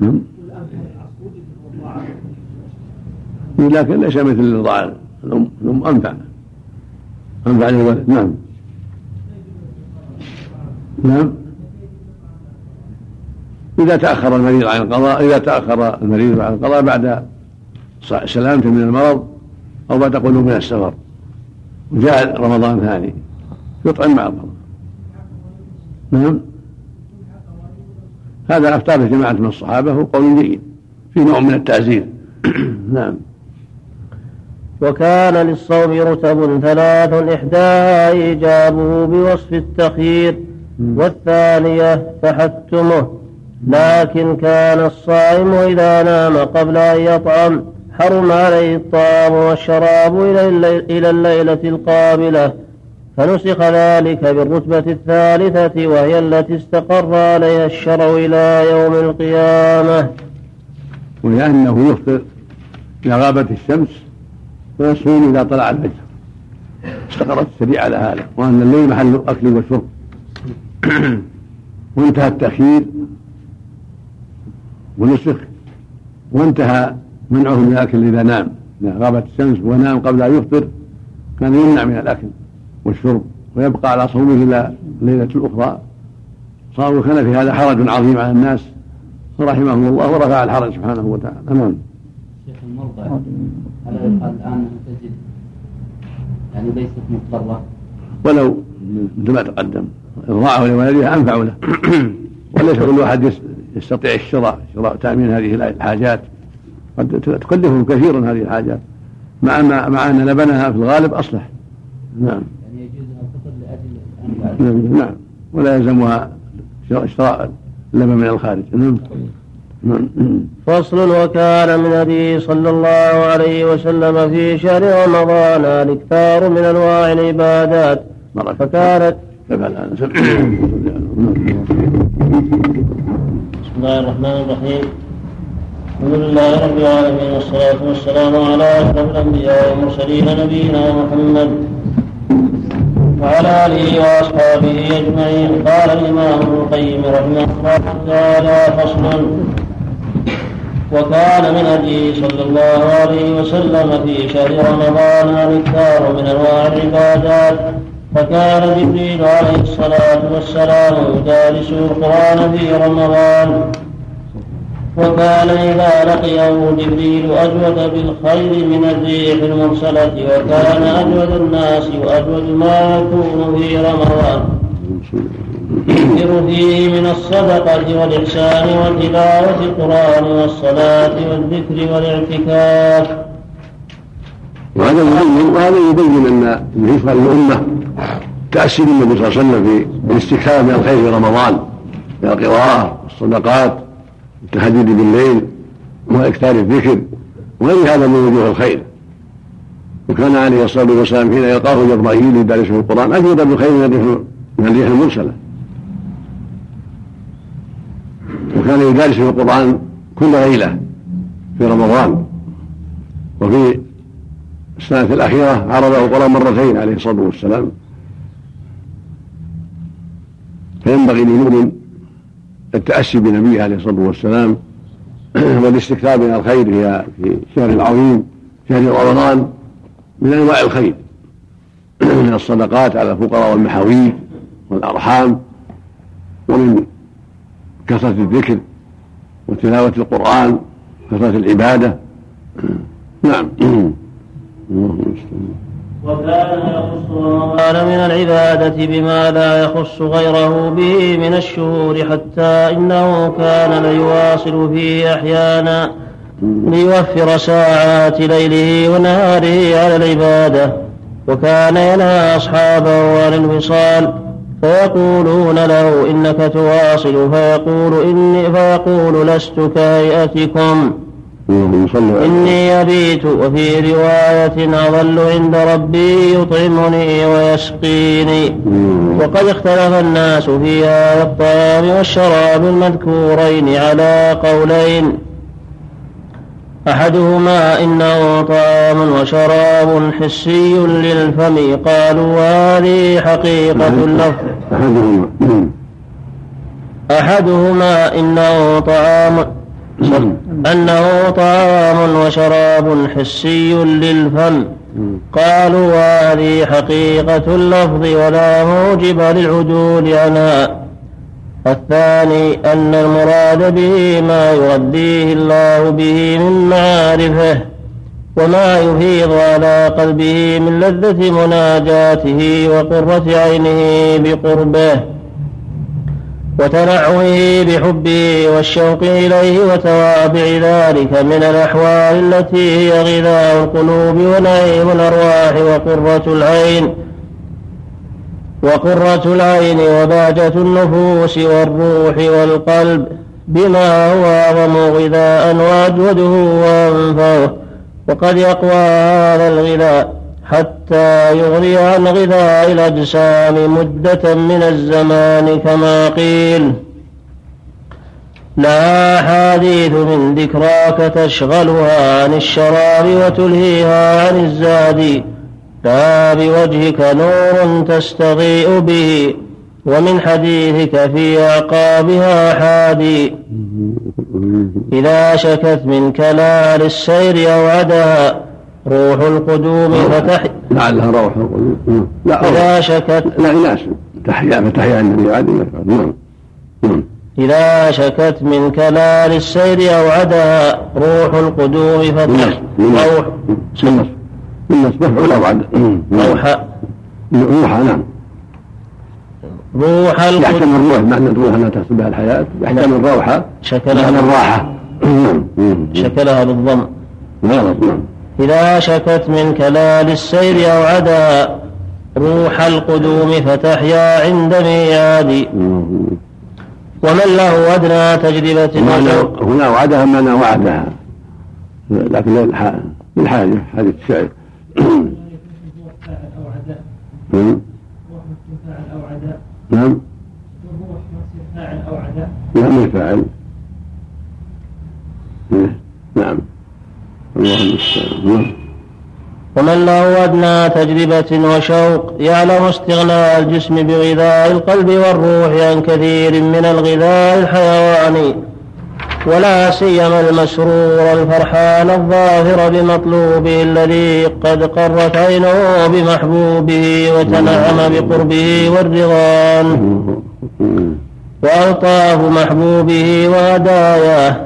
نعم. لكن ليس مثل الرضاعة الأم الأم أنفع. أنفع للولد. نعم. نعم. إذا تأخر المريض عن القضاء إذا تأخر المريض عن القضاء بعد سلامته من المرض أو بعد قلوب من السفر. وجاء رمضان ثاني يطعم مع القضاء نعم؟ هذا أفتى جماعة من الصحابة هو قول جيد في نوع من التعزير. <clears throat> نعم. وكان للصوم رتب ثلاث إحداها إيجابه بوصف التخيير والثانية تحتمه لكن كان الصائم إذا نام قبل أن يطعم حرم عليه الطعام والشراب إلى الليلة القابلة. فنسخ ذلك بالرتبة الثالثة وهي التي استقر عليها الشرع إلى يوم القيامة. ولأنه يفطر إذا غابت الشمس ويصوم إذا طلع الفجر. استقرت الشريعة على هذا وأن الليل محل أكل وشرب <clears throat> وانتهى التأخير. ونسخ وانتهى منعه من الأكل إذا نام. إذا غابت الشمس ونام قبل أن يفطر كان يمنع من الأكل والشرب ويبقى على صومه إلى الليلة الأخرى. صار كان في هذا حرج عظيم على الناس. فرحمهم الله ورفع الحرج سبحانه وتعالى. نعم. شيخ المرضى هل يقال الآن تجد يعني ليست مضطرة؟ ولو مثل ما تقدم إرضاعه لولدها أنفع له. <clears throat> وليس كل واحد يستطيع الشراء شراء تأمين هذه الحاجات. قد تكلفهم كثيرا هذه الحاجات. مع ما مع أن لبنها في الغالب أصلح. نعم. يعني الفطر لأجل نعم, نعم. ولا يلزمها شراء اللبن من الخارج. نعم. فصل وكان من هديه صلى الله عليه وسلم في شهر رمضان الإكثار من أنواع العبادات. فكانت بسم الله الرحمن الرحيم. الحمد لله رب العالمين والصلاة والسلام على أشرف الأنبياء والمرسلين نبينا محمد وعلى آله وأصحابه أجمعين. قال الإمام ابن القيم رحمه الله تعالى فصل وكان من هديه صلى الله عليه وسلم في شهر رمضان الإكثار من أنواع العبادات فكان جبريل عليه الصلاة والسلام يدارس القرآن في رمضان. وكان إذا لقيه جبريل أجود بالخير من الريح المرسلة وكان أجود الناس وأجود ما يكون في رمضان. يكثر فيه من الصدقة والإحسان وتلاوة القرآن والصلاة والذكر والاعتكاف. وهذا يبين وهذا يبين أن بالنسبة للامه تاسي النبي صلى الله عليه وسلم في الاستكثار من الخير في رمضان من القراءة والصدقات والتهجد بالليل وإكثار الذكر وغير هذا من وجوه الخير. وكان عليه الصلاة والسلام حين يلقاه جبرائيل يدرسه القرآن أجود بالخير من الريح المرسلة. وكان يدارسه القرآن كل ليلة في رمضان. وفي السنة الأخيرة عرضه القرآن مرتين عليه الصلاة والسلام. فينبغي للمؤمن التأسي بنبيه عليه الصلاة والسلام <clears throat> والاستكثار من الخير في شهر العظيم شهر رمضان من أنواع الخير. <clears throat> من الصدقات على الفقراء والمحاويج والأرحام ومن كثرة الذكر وتلاوة القرآن كثرة العبادة. <clears throat> نعم. وكان يخص من العبادة بما لا يخص غيره به من الشهور حتى إنه كان ليواصل فيه أحيانا ليوفر ساعات ليله ونهاره على العبادة وكان ينهى أصحابه عن الوصال فيقولون له إنك تواصل فيقول إني فيقول لست كهيئتكم. إني أبيت وفي رواية أظل عند ربي يطعمني ويسقيني وقد اختلف الناس في هذا الطعام والشراب المذكورين على قولين. أحدهما إنه طعام وشراب حسي للفم. قالوا هذه حقيقة اللفظ. أحدهما. أحدهما إنه طعام أنه طعام وشراب حسي للفم قالوا وهذه حقيقة اللفظ ولا موجب للعدول عنها الثاني أن المراد به ما يغذيه الله به من معارفه وما يفيض على قلبه من لذة مناجاته وقرة عينه بقربه. وتنعمه بحبه والشوق إليه وتوابع ذلك من الأحوال التي هي غذاء القلوب ونعيم الأرواح وقرة العين. وقرة العين وبهجة النفوس والروح والقلب بما هو أعظم غذاء وأجوده وأنفعه. وقد يقوى هذا الغذاء حتى يغني عن غذاء الأجسام مدة من الزمان كما قيل. لا حديث من ذكراك تشغلها عن الشراب وتلهيها عن الزاد. لا بوجهك نور تستضيء به ومن حديثك في أعقابها حادي. إذا شكت من كلال السير أوعدها روح القدوم فتح لعلها روح القدوم. لا إذا شكت لا إناس تحيا فتحيا النبي عادي نعم. نعم. إذا شكت من كلال السير أوعدها روح القدوم فتح. روح من من مفعول أوعد. روح. روح نعم. روح يحتمل الروح معنى الروح أنها تحصل بها الحياة. يحتمل الروحة شكلها الراحة. شكلها بالضم نعم. نعم. إذا شكت من كلال السير أوعدها روح القدوم فتحيا عند ميعاد ومن له أدنى تجربة هنا وعدها معنى وعدها. لكن بالحاجة حاجة الشعر نعم فاعل أو عداء ما فاعل نعم. الله المستعان. نعم ومن له أدنى تجربة وشوق يعلم استغناء الجسم بغذاء القلب والروح عن كثير من الغذاء الحيواني. ولا سيما المسرور الفرحان الظاهر بمطلوبه الذي قد قرت عينه بمحبوبه وتنعم بقربه والرضوان. وألطاف محبوبه وهداياه.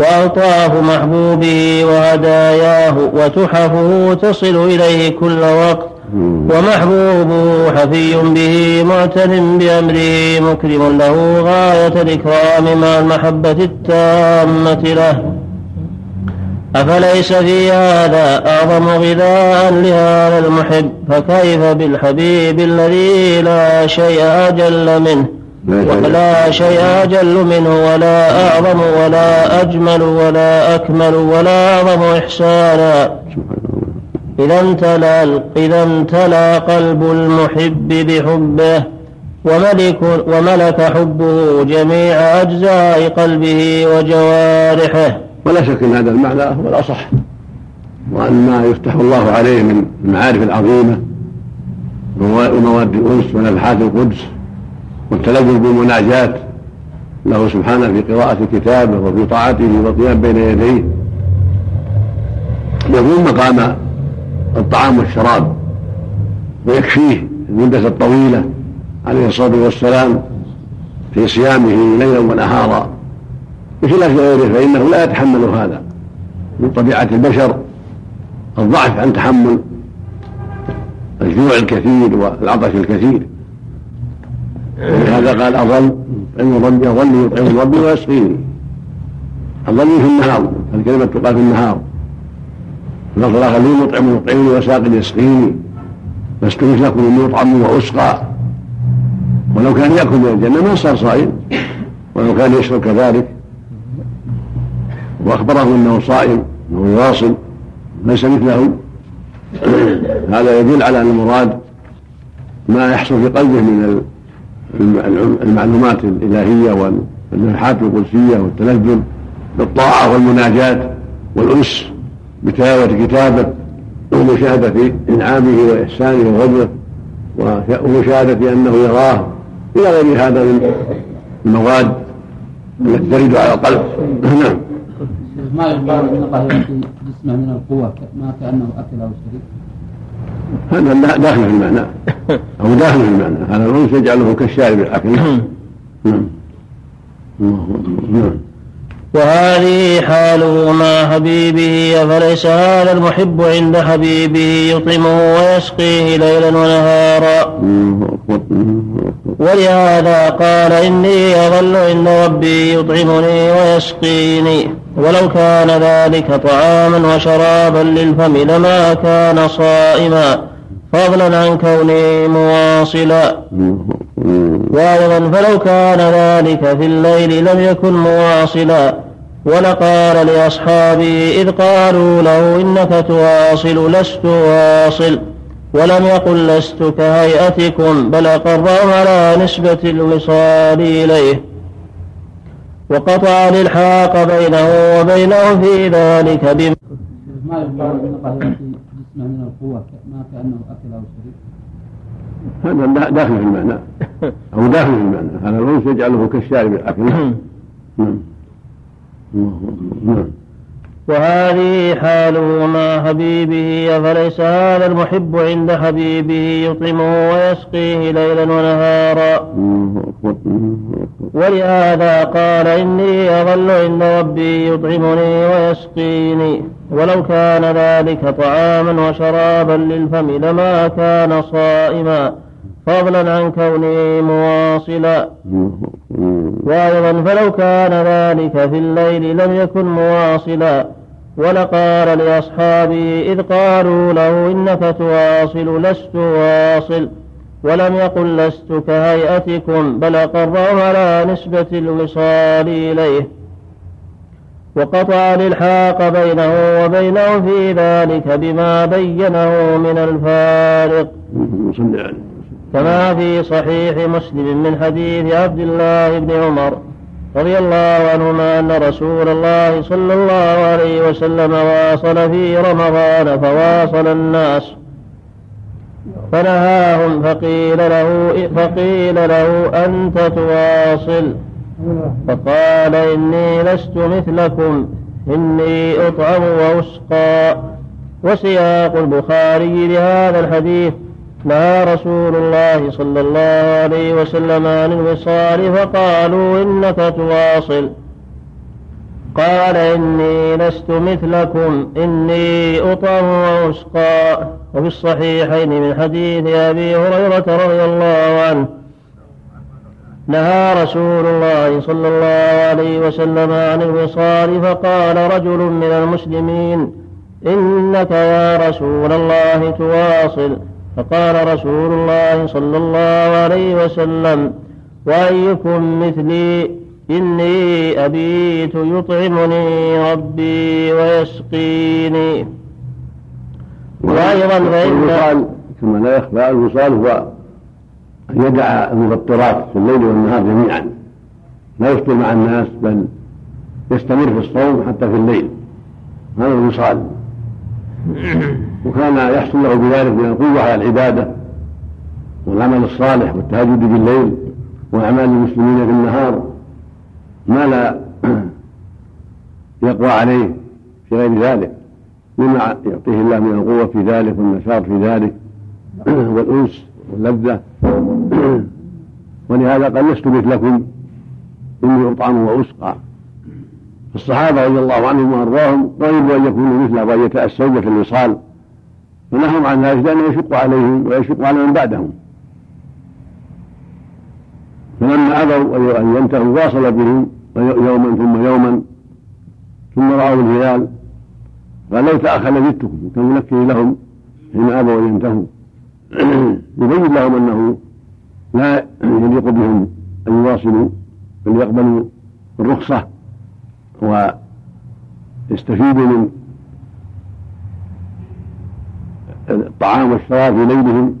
وت... وألطاف محبوبه وهداياه وتحفه تصل إليه كل وقت. ومحبوبه حفي به معتن بأمره مكرم له غاية الإكرام مع المحبة التامة له. أفليس في هذا أعظم غذاء لهذا المحب؟ فكيف بالحبيب الذي لا شيء أجل منه؟ ولا شيء أجل منه ولا أعظم ولا أجمل ولا أكمل ولا أعظم إحسانا. إذا امتلأ إذا امتلأ قلب المحب بحبه وملك وملك حبه جميع أجزاء قلبه وجوارحه. ولا شك إن هذا المعنى هو الأصح وأن ما يفتح الله عليه من المعارف العظيمة ومواد الأنس ونفحات القدس. والتلذذ بالمناجاة له سبحانه في قراءة كتابه وفي طاعته والقيام بين يديه. يقوم مقام الطعام والشراب ويكفيه المدة الطويلة عليه الصلاة والسلام في صيامه ليلا ونهارا. بخلاف غيره فإنه لا يتحمل هذا من طبيعة البشر الضعف عن تحمل الجوع الكثير والعطش الكثير. ولهذا قال أظل فإن ربي أظل يطعم ربي ويسقيني أظل في النهار الكلمة تقال في النهار. اللفظ الآخر لي مطعم يطعمني وساق يسقيني لست مثلكم اني اطعم واسقى ولو كان يأكل من الجنة ما صار صائم. ولو كان يشرب كذلك. وأخبره أنه صائم أنه يواصل ليس مثله. هذا يدل على أن المراد ما يحصل في قلبه من المعلومات الإلهية والنفحات القدسية والتلذذ بالطاعة والمناجاة والأنس بتلاوة كتابه ومشاهدة إنعامه وإحسانه وفضله ومشاهدة أنه يراه إلى غير هذا من المواد التي ترد على القلب. نعم. ما يقال يعطي جسمه من القوة؟ ما كأنه أكل أو شرب. هذا داخل في المعنى. <laughs> أو داخل في المعنى. هذا الانس يجعله كالشارب الاكل نعم. نعم. وهذه حاله مع حبيبه أفليس هذا المحب عند حبيبه يطعمه ويسقيه ليلا ونهارا. ولهذا قال إني أظل عند ربي يطعمني ويسقيني. ولو كان ذلك طعاما وشرابا للفم لما كان صائما. فضلا عن كونه مواصلا. وأيضا فلو كان ذلك في الليل لم يكن مواصلا. ولقال لأصحابه إذ قالوا له إنك تواصل لست واصل. ولم يقل لست كهيئتكم بل أقرهم على نسبة الوصال إليه. وقطع الإلحاق بينه وبينه في ذلك بما ما يقال الله جسمه من القوة ما كأنه أكل أو شرب. هذا داخل في المعنى. <laughs> أو داخل في المعنى. هذا الانس يجعله كالشارب الأكل. نعم. نعم. وهذه حاله مع حبيبه أفليس هذا المحب عند حبيبه يطعمه ويسقيه ليلا ونهارا. ولهذا قال إني أظل عند ربي يطعمني ويسقيني. ولو كان ذلك طعاما وشرابا للفم لما كان صائما. فضلا عن كونه مواصلا. <laughs> وأيضا فلو كان ذلك في الليل لم يكن مواصلا. ولقال لأصحابه إذ قالوا له إنك تواصل لست واصل. ولم يقل لست كهيئتكم بل أقرهم على نسبة الوصال إليه. وقطع الإلحاق بينه وبينه في ذلك بما بينه من الفارق. <laughs> كما في صحيح مسلم من حديث عبد الله بن عمر رضي الله عنهما أن رسول الله صلى الله عليه وسلم واصل في رمضان فواصل الناس فنهاهم فقيل له فقيل له أنت تواصل فقال إني لست مثلكم إني أطعم وأسقى. وسياق البخاري لهذا الحديث نهى رسول الله صلى الله عليه وسلم عن الوصال فقالوا إنك تواصل. قال إني لست مثلكم إني أطعم وأسقى وفي الصحيحين من حديث أبي هريرة رضي الله عنه نهى رسول الله صلى الله عليه وسلم عن الوصال فقال رجل من المسلمين إنك يا رسول الله تواصل. فقال رسول الله صلى الله عليه وسلم وأيكم مثلي؟ إني أبيت يطعمني ربي ويسقيني. وأيضا فإن كما لا يخفى الوصال هو أن يدع المفطرات في الليل والنهار جميعا. لا يفطر مع الناس بل يستمر في الصوم حتى في الليل. هذا الوصال <coughs> وكان يحصل له بذلك من القوة على العبادة والعمل الصالح والتهجد بالليل وأعمال المسلمين في النهار. ما لا <clears throat> يقوى عليه في غير ذلك. مما يعطيه الله من القوة في ذلك والنشاط في ذلك <clears throat> والأنس واللذة. <clears throat> ولهذا قال لست مثلكم. إني أطعم وأسقى. الصحابة رضي الله عنهم وأرضاهم رغبوا أن يكونوا مثله وأن يتأسوا في فنهوا عن ذلك لأنه يشق عليهم ويشق على من بعدهم. فلما أبوا أن ينتهوا واصل بهم يوما ثم يوما ثم رأوا الهلال قال لو تأخر لجدتكم كملكه لهم حين أبوا أن ينتهوا. <clears throat> يبين لهم أنه لا يليق بهم أن يواصلوا بل يقبلوا الرخصة ويستفيدوا من الطعام والشراب في ليلهم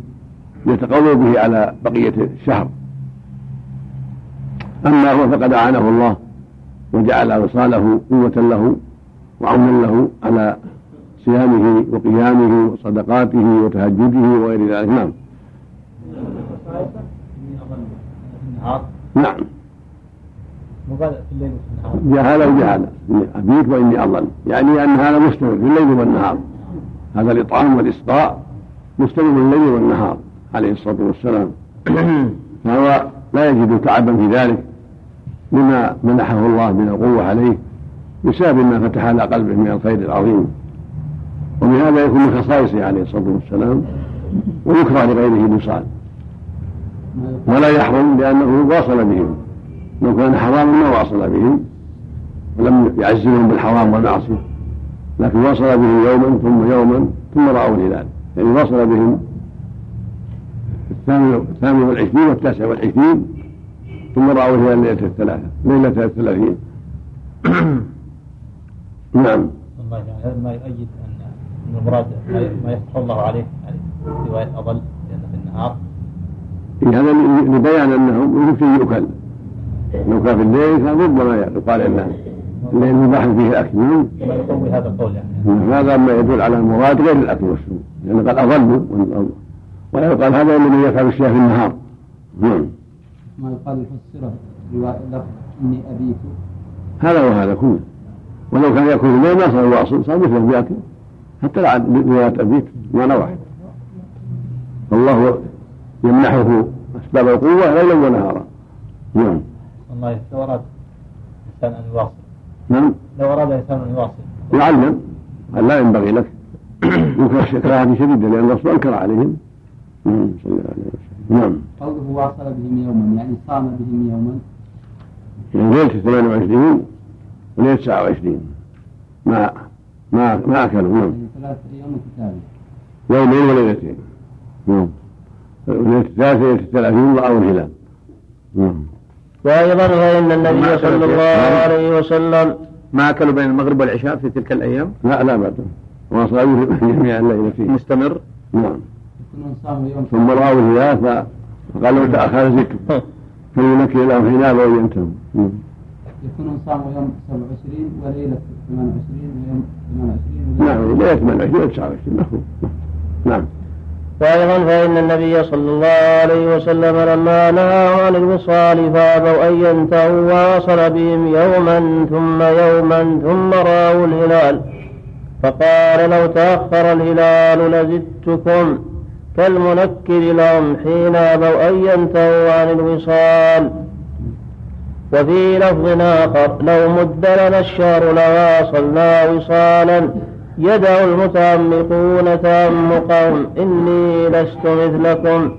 يتقووا به على بقية الشهر. أما هو فقد أعانه الله وجعل وصاله قوة له وعونا له على صيامه وقيامه وصدقاته وتهجده وغير ذلك. نعم. نعم. وجاء هذا أبيت وإني أظل يعني أن هذا مستمر في الليل والنهار. هذا الإطعام والإسقاء مستمر الليل والنهار عليه الصلاة والسلام. <clears throat> فهو لا يجد تعبا في ذلك لما منحه الله من القوة عليه بسبب ما فتح على قلبه من الخير العظيم. وبهذا يكون من خصائصه عليه الصلاة والسلام. ويكره لغيره الوصال. ولا يحرم لأنه واصل بهم. لو كان حراما ما واصل بهم. ولم يعزمهم بالحرام والمعصية. لكن واصل بهم يوما ثم يوما ثم رأوا الهلال. يعني واصل بهم الثامن والعشرين والتاسع والعشرين ثم رأوا الهلال ليلة الثلاثة ليلة الثلاثين. <coughs> نعم. يعني ما يؤيد ان المراد ما يفتح الله عليه يعني رواية أضل لأنه في النهار. هذا لبيان أنه يكفي يؤكل. لو كان في الليل كان ربما يقال ان الليل مباح فيه الاكل نعم ما يقوي هذا القول يعني. هذا ما يدل على المراد غير الأكل والشرب. لأن قد اضلوا ولا يقال هذا من يفعل الشيء في النهار. نعم. ما يقال يفسره رواية لفظ إني أبيت. هذا وهذا كله. ولو كان يأكل الليل ما صار وأصل صار مثله ياكل حتى لا روايه أبيت معنى واحد الله يمنحه أسباب القوة ليلا ونهارا. نعم. الله لو اراد الإنسان أن يواصل. نعم. لو أراد الانسان أن يواصل. يعلم لا ينبغي لك. <coughs> ينكر كراهه شديدة لأن الرسول أنكر عليهم. نعم صلى الله عليه وسلم. نعم. قوله واصل بهم يوما يعني صام بهم يوما. يعني ليله 28 وليله 29 ما ما ما أكلوا نعم. يعني ثلاثة أيام متتالية يومين وليلتين. نعم. ليله الثالثة ليله الثلاثين راوا الهلال نعم. وأيضا فإن النبي صلى الله عليه وسلم. ما أكلوا بين المغرب والعشاء في تلك الأيام؟ لا لا بعد واصلوا جميع الليلتين مستمر؟ نعم. يكونون صاموا يوم. ثم رأوا الهلال فقال لو تأخر زدتم فلينكر لهم حين أبوا ينتهوا يكونون صاموا يوم 27 وليلة 28 ويوم 28 نعم ليلة 28 و 29 مفهوم نعم. وأيضا فإن النبي صلى الله عليه وسلم لما نهى عن الوصال فأبوا أن ينتهوا وواصل بهم يوما ثم يوما ثم رأوا الهلال. فقال لو تأخر الهلال لزدتكم. كالمنكر لهم حين أبوا أن ينتهوا عن الوصال. وفي لفظ آخر لو مد لنا الشهر لواصلنا وصالا. يدعو المتعمقون تعمقهم إني لست مثلكم.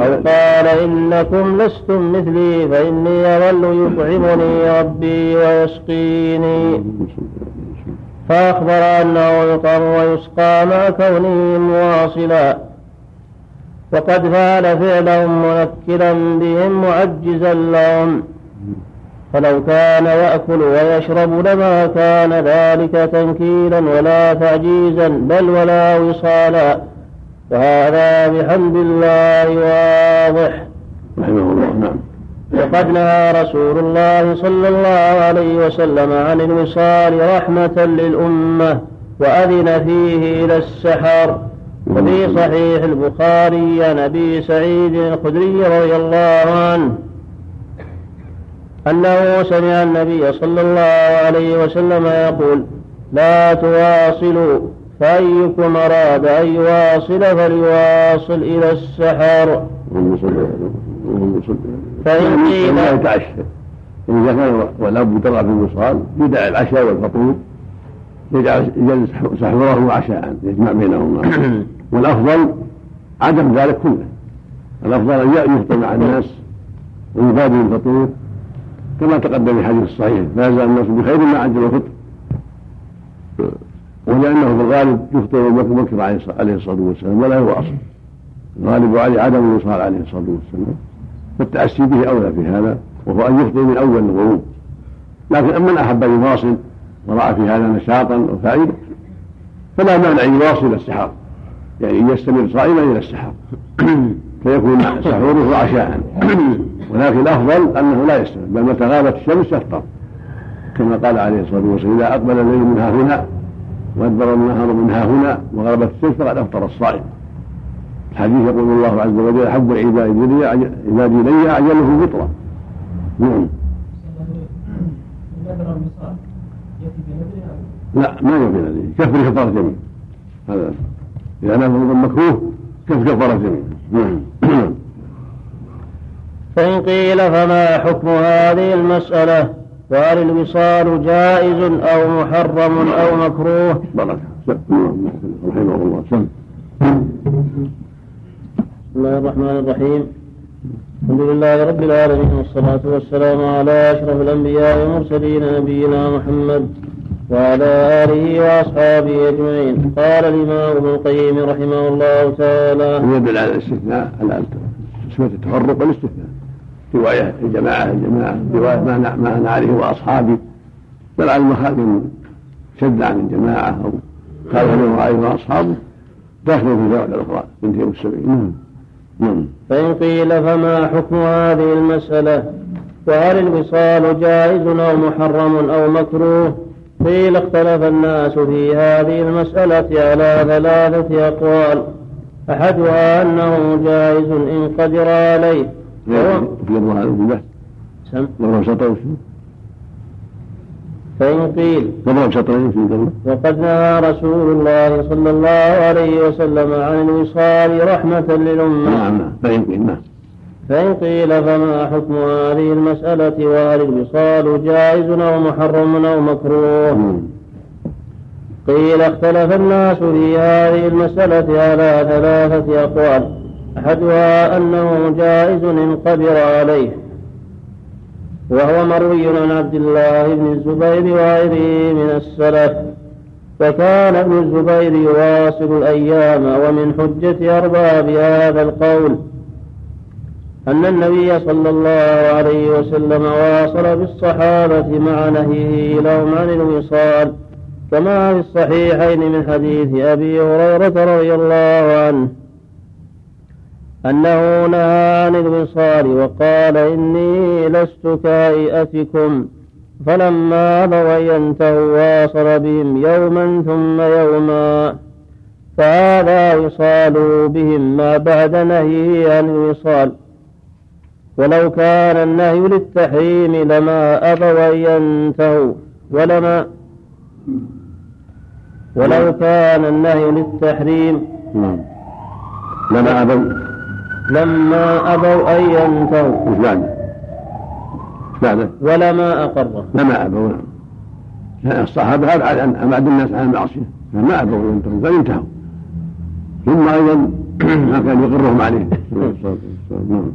أو قال إنكم لستم مثلي فإني أظل يطعمني ربي ويسقيني. فأخبر أنه يطعم ويسقى مع كونه مواصلا. وقد فعل فعلهم منكلا بهم معجزا لهم. فلو كان يأكل ويشرب لما كان ذلك تنكيلا ولا تعجيزا بل ولا وصالا. وهذا بحمد الله واضح. رحمه الله نعم. وقد نهى رسول الله صلى الله عليه وسلم عن الوصال رحمة للأمة وأذن فيه إلى السحر. وفي صحيح البخاري عن أبي سعيد الخدري رضي الله عنه أنه سمع النبي صلى الله عليه وسلم يقول لا تواصلوا. فأيكم أراد أن يواصل فليواصل إلى السحر. فإن قيل لا يتعشى إذا كان والأب ترى في الوصال يدع العشاء والفطور يجعل يجعل سحوره عشاء يجمع بينهما. <coughs> والأفضل عدم ذلك كله. الأفضل أن يفطر مع الناس ويبادر الفطور كما تقدم الحديث الصحيح لا يزال الناس بخير ما عجل الفطر ولأنه في الغالب يفطر بكر عليه الص- عليه الصلاة والسلام ولا يواصل الغالب عليه عدم الوصال عليه الصلاة والسلام. فالتأسي به أولى في هذا وهو أن يفطر من أول الغروب. لكن من أحب أن يواصل ورأى في هذا نشاطا وفائدة فلا مانع أن يواصل السحر يعني يستمر صائما إلى السحر <clears throat> فيكون سحوره عشاء <clears throat> ولكن الأفضل أنه لا يستمر بل متى غابت الشمس يفطر. كما قال عليه الصلاة والسلام إذا أقبل الليل من ها هنا وأدبر النهار من ها هنا وغربت الشمس فقد أفطر الصائم. الحديث يقول الله عز وجل أحب العباد عبادي إلي أعجله فطرة. نعم. نذر لا ما يكفي الذي كفر كفارة جميع هذا. إذا نفذ مكروه كف كفارة جميع نعم. <clears throat> فإن قيل فما حكم هذه المسألة؟ وهل الوصال جائز أو محرم أو مكروه؟ بركة رحمه الله. سم. بسم الله الرحمن الرحيم. الحمد لله رب العالمين والصلاة والسلام على أشرف الأنبياء والمرسلين نبينا محمد وعلى آله وأصحابه أجمعين. قال الإمام ابن القيم رحمه الله تعالى يدل على الاستثناء على صفة التفرق والاستثناء. رواية الجماعة الجماعة رواية ما ما أنا عليه وأصحابي بل على المخالف شد عن الجماعة أو قال من عليه وأصحابه داخل في الرواية الأخرى بنت السبعين. نعم. نعم. فإن قيل فما حكم هذه المسألة؟ وهل الوصال جائز أو محرم أو مكروه؟ قيل اختلف الناس في هذه المسألة على ثلاثة أقوال. أحدها أنه جائز إن قدر عليه. سم. ضرب سطر فإن قيل ضرب سطرين في وقد نهى رسول الله صلى الله عليه وسلم عن الوصال رحمة للأمة نعم نعم فإن قيل نعم فإن قيل فما حكم هذه المسألة وهل الوصال جائز أو محرم أو مكروه. قيل اختلف الناس في هذه المسألة على ثلاثة أقوال أحدها أنه جائز إن قدر عليه وهو مروي عن عبد الله بن الزبير وغيره من السلف وكان ابن الزبير يواصل الأيام ومن حجة أرباب هذا القول أن النبي صلى الله عليه وسلم واصل بالصحابة مع نهيه لهم عن الوصال كما في الصحيحين من حديث أبي هريرة رضي الله عنه. أنه نهى عن الوصال وقال إني لست كائئتكم فلما أبوا أن ينتهوا واصل بهم يوما ثم يوما. فهذا وصال بهم ما بعد نهيه عن الوصال. ولو كان النهي للتحريم لما أبوا أن ينتهوا. ولما ولو كان النهي للتحريم نعم. لما أبوا لما أبوا أن ينتهوا مش بعده بعده ولما أقره. لما أبوا. نعم الصحابة أبعد عن أبعد الناس عن المعصية. فما أبوا ينتهوا بل انتهوا. ثم أيضا ما كان يقرهم عليه. نعم.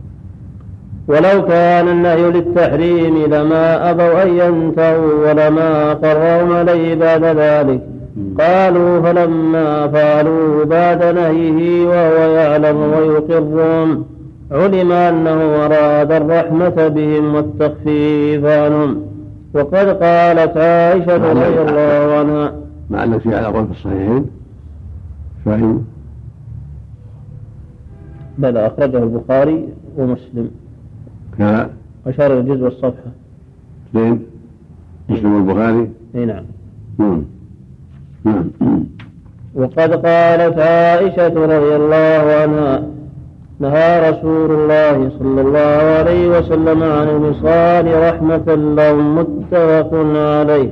ولو كان النهي للتحريم لما أبوا أن ينتهوا ولما أقرهم عليه بعد ذلك قالوا فلما فعلوا بعد نهيه وهو يعلم ويقرهم علم أنه أراد الرحمة بهم والتخفيف عنهم. وقد قالت عائشة رضي الله عنها. مع في على قول في الصحيحين. فإن بل أخرجه البخاري ومسلم. كذا أشار الجزء والصفحة اثنين مسلم والبخاري؟ اي نعم. نعم نعم وقد قالت عائشة رضي الله عنها نهى رسول الله صلى الله عليه وسلم عن الوصال رحمة لهم متفق عليه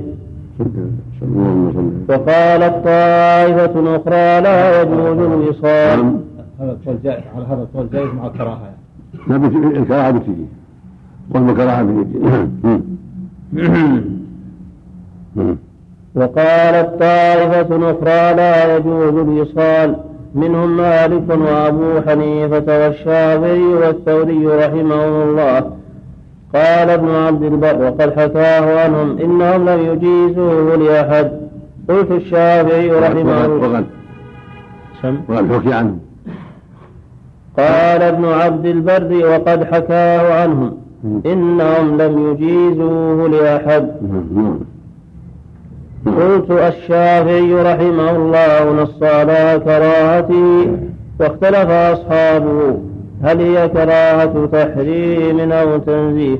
صلى الله عليه وسلم وقالت طائفة أخرى لا يجوز الوصال. هذا القول جائز على هذا القول جائز مع الكراهه يعني. لا بت- الكراهة بتجي قل بكراهة بتجي نعم. <coughs> <coughs> نعم. وقالت طائفة أخرى لا يجوز الوصال منهم مالك وأبو حنيفة والشافعي والثوري رحمهم الله. قال ابن عبد البر وقد حكاه عنهم إنهم لم يجيزوه لأحد. قلت الشافعي رحمه الله. وقد حكي عنه. قال ابن عبد البر وقد حكاه عنهم. إنهم لم يجيزوه لأحد. نعم. قلت الشافعي رحمه الله نص على كراهته واختلف أصحابه. هل هي كراهة تحريم أو تنزيه؟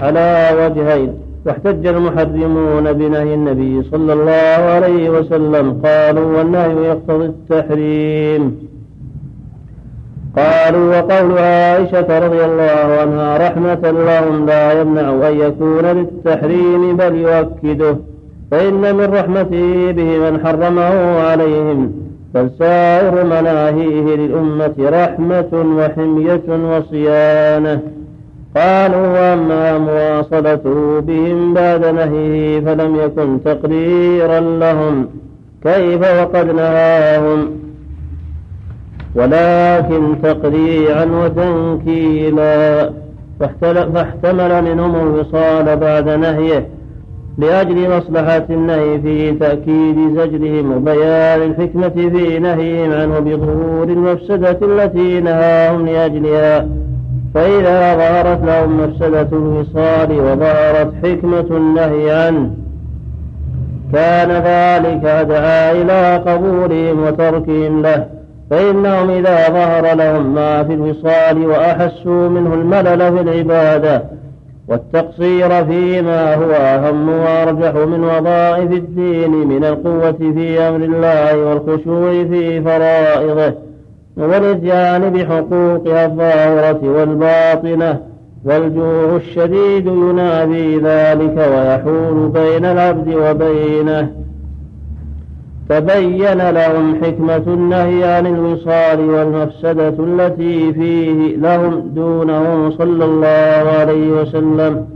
على وجهين. واحتج المحرمون بنهي النبي صلى الله عليه وسلم. قالوا والنهي يقتضي التحريم. قالوا وقول عائشة رضي الله عنها رحمة لهم لا يمنع أن يكون للتحريم بل يؤكده. فإن من رحمته به من حرمه عليهم بل سائر مناهيه للأمة رحمة وحمية وصيانة. قالوا وأما مواصلته بهم بعد نهيه فلم يكن تقريرا لهم. كيف وقد نهاهم؟ ولكن تقريعا وتنكيلا. فاحتمل منهم الوصال بعد نهيه لأجل مصلحة النهي في تأكيد زجرهم وبيان الحكمة في نهيهم عنه بظهور المفسدة التي نهاهم لأجلها. فإذا ظهرت لهم مفسدة الوصال وظهرت حكمة النهي عنه كان ذلك أدعى إلى قبولهم وتركهم له. فإنهم إذا ظهر لهم ما في الوصال وأحسوا منه الملل في العبادة والتقصير فيما هو أهم وأرجح من وظائف الدين من القوة في أمر الله والخشوع في فرائضه والإتيان بحقوقها الظاهرة والباطنة والجوع الشديد ينادي ذلك ويحول بين العبد وبينه تبين لهم حكمة النهي عن الوصال والمفسدة التي فيه لهم دونه صلى الله عليه وسلم.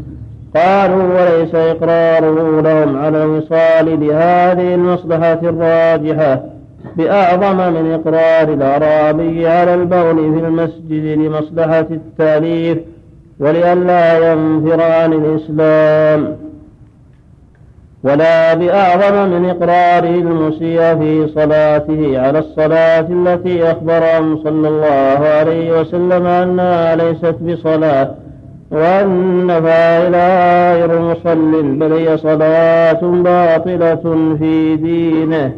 قالوا وليس إقراره لهم على الوصال لهذه المصلحة الراجحة بأعظم من إقرار الأعرابي على البول في المسجد لمصلحة التأليف ولئلا ينفر عن الإسلام. ولا بأعظم من إقراره المسيء في صلاته على الصلاة التي أخبرهم صلى الله عليه وسلم أنها ليست بصلاة وأن فاعلها غير مصل بل هي صلاة باطلة في دينه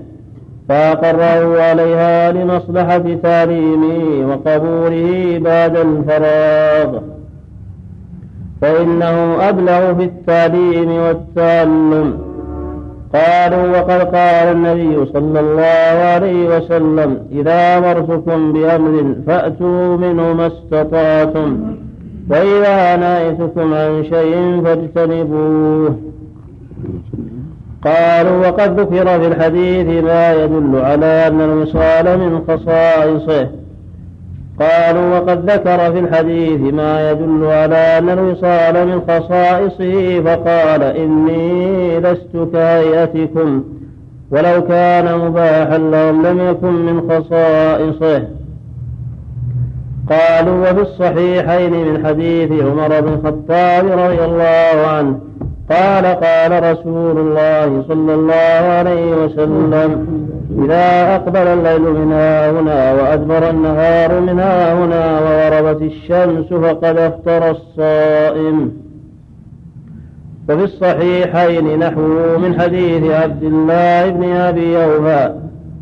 فأقره عليها لمصلحة تعليمه وقبوله بعد الفراغ. فإنه أبلغ في التعليم والتعلم. قالوا وقد قال النبي صلى الله عليه وسلم إذا أمرتكم بأمر فأتوا منه ما استطعتم وإذا نهيتكم عن شيء فاجتنبوه. قالوا وقد ذكر في الحديث ما يدل على أن الوصال من خصائصه. قالوا وقد ذكر في الحديث ما يدل على أن الوصال من خصائصه فقال إني لست كهيئتكم ولو كان مباحا لهم لم يكن من خصائصه. قالوا وفي الصحيحين من حديث عمر بن الخطاب رضي الله عنه قال قال رسول الله صلى الله عليه وسلم إذا أقبل الليل من هنا وأدبر النهار من هنا وغربت الشمس فقد أفطر الصائم. وفي الصحيحين نحوه من حديث عبد الله بن أبي أوفى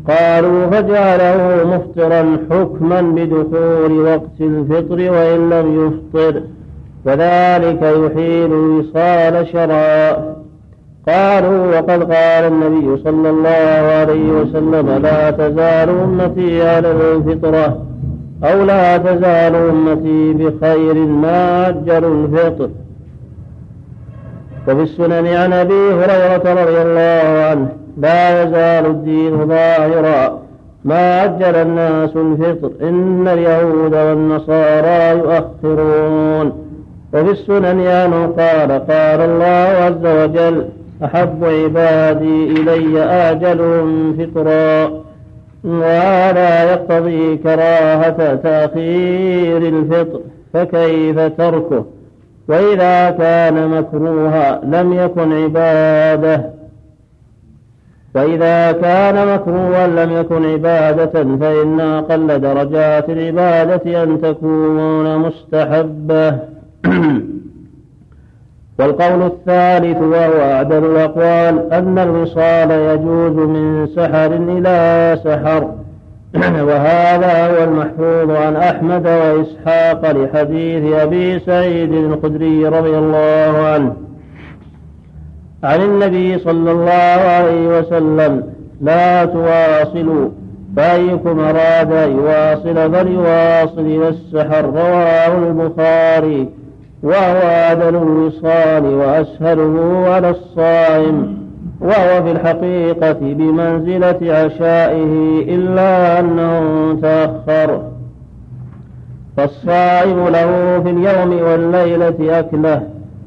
قالوا فجعله مفطرا حكما بدخول وقت الفطر وإن لم يفطر وذلك يحيل وصال شرع قالوا وقد قال النبي صلى الله عليه وسلم لا تزال أمتي على الفطرة أو لا تزال أمتي بخير ما أجلوا الفطر. وفي السنن عن أبي هريرة رضي الله عنه لا يزال الدين ظاهرا ما أجل الناس الفطر إن اليهود والنصارى يؤخرون. وفي السنن عنه قال قال الله عز وجل أحب عبادي إلي آجلهم فطرا. وهذا يقتضي كراهة تأخير الفطر فكيف تركه؟ وإذا كان مكروها لم يكن عبادة. وإذا كان مكروها لم يكن عبادة فإن أقل درجات العبادة أن تكون مستحبة. <clears throat> والقول الثالث وهو أعدل الأقوال أن الوصال يجوز من سحر إلى سحر. <clears throat> وهذا هو المحفوظ عن أحمد وإسحاق لحديث أبي سعيد الخدري رضي الله عنه. عن النبي صلى الله عليه وسلم لا تواصلوا فأيكم أراد يواصل فليواصل إلى السحر رواه البخاري. وهو أدل الوصال وأسهله على الصائم وهو في الحقيقة بمنزلة عشائه إلا أنه تأخر. فالصائم له في اليوم والليلة أكله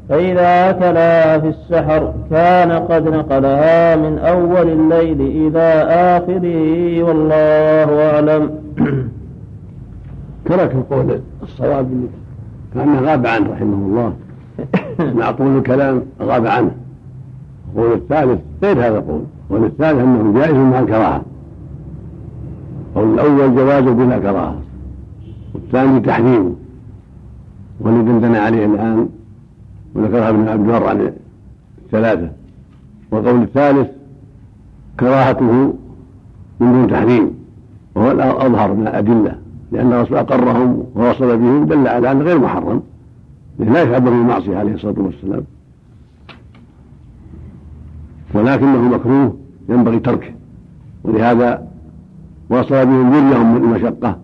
فإذا أكلها في السحر كان قد نقلها من أول الليل إلى آخره والله أعلم. <coughs> ترك القول الصواب كأنه غاب عنه رحمه الله. <coughs> مع طول الكلام غاب عنه. القول الثالث غير هذا القول القول الثالث أنه جائز مع الكراهة. القول الأول جوازه بلا كراهة. والثاني تحريمه والذي عندنا عليه الآن وذكرها ابن عبد البر عن الثلاثة والقول الثالث كراهته من دون تحريم وهو الأظهر من الأدلة. لأن الرسول أقرهم ووصل بهم دل على أنه غير محرم لا يفعل به المعصية عليه الصلاة والسلام. ولكنه مكروه ينبغي تركه. ولهذا وصل بهم ذريهم من المشقة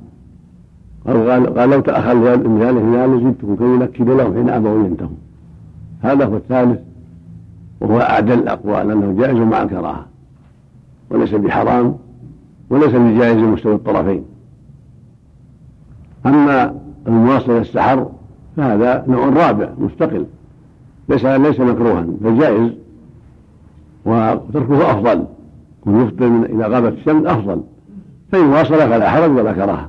قال قال لو تأخر من ذلك لزدتكم كي ينكد لهم حين أبوا ينتهوا. هذا هو الثالث وهو أعدل الأقوال أنه جائز مع الكراهة. وليس بحرام وليس بجائز مستوى الطرفين. أما المواصل السحر فهذا نوع رابع مستقل. ليس ليس مكروها فجائز وتركه أفضل. يفطر من إذا غابت الشمس أفضل. فإن واصل فلا حرج ولا كراهة.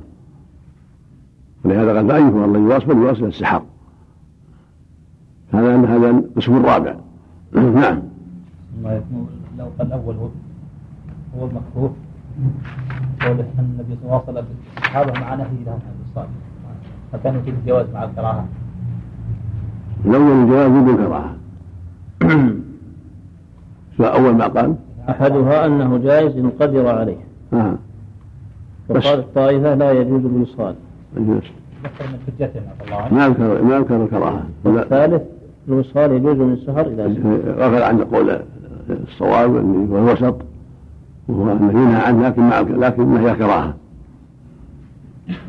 ولهذا قال فأيكم الله يواصل؟ فليواصل السحر. هذا هذا القسم الرابع. <clears throat> نعم. لو قال الأول هو المكروه قوله أن النبي صلى الله عليه وسلم الصحابة مع نهي لهم عن الصلاة فكان فيه الجواز مع الكراهة الأول الجواز بدون كراهة <clears throat> أول ما قال أحدها أنه جائز إن قدر عليه آه. بس. وقال الطائفة لا يجوز الوصال يجوز. ذكر ما يذكر ما يذكر الكراهة لا. والثالث الوصال يجوز من السهر إلى سهر غفل عن قول الصواب اللي ينهى عنه لكن مع لكن هي كراهه.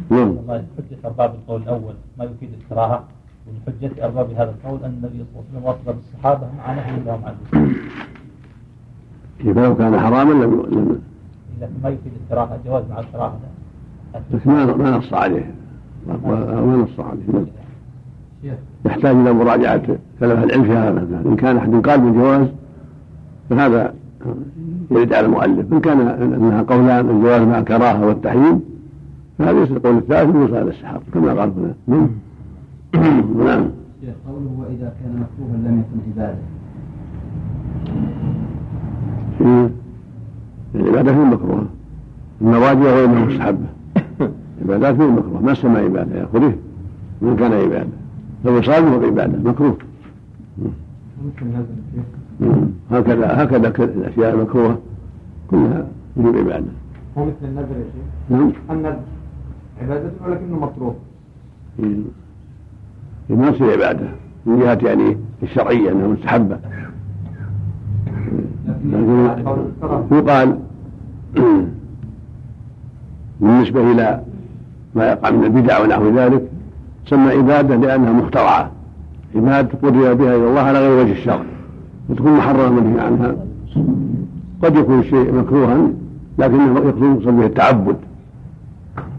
نعم. والله حجة أرباب القول الأول. ما يفيد الكراهة ومن حجة أرباب هذا القول أن النبي صلى الله عليه وسلم وصل بالصحابة مع نهي لهم عن كيف لو كان حراما لم لم لكن ما يفيد الكراهة جواز مع الكراهة. لكن ما ما نص عليه. ما نص عليه. يحتاج إلى مراجعة كلام العلم في هذا إن كان أحد قال بالجواز فهذا يرد على المؤلف. إن كان أنها قولان الجواز مع الكراهة والتحريم فهذا يصير القول الثالث يوصل السحر كما قال هنا. نعم. <coughs> نعم. قوله وإذا كان مكروها لم يكن عبادة العبادة في المكروهة النواجذ غير مستحبة <coughs> عبادات في المكروه ما سمى عبادة؟ يأخذه من كان عبادة؟ لو فهو عبادة مكروه. ممكن مم. هكذا هكذا الأشياء المكروهة كلها تجيب عبادة. هو مثل النذر يا شيخ؟ نعم. النذر. عبادة ولكنه مكروه. في في ما تصير عبادة. من جهة يعني الشرعية أنها مستحبة. لكن يقال بالنسبة إلى ما يقع من البدع ونحو ذلك تسمى عبادة لأنها مخترعة. عبادة قرب بها إلى الله على غير وجه الشرع. وتكون محرمة منهي عنها قد يكون الشيء مكروها لكنه يقصد به التعبد.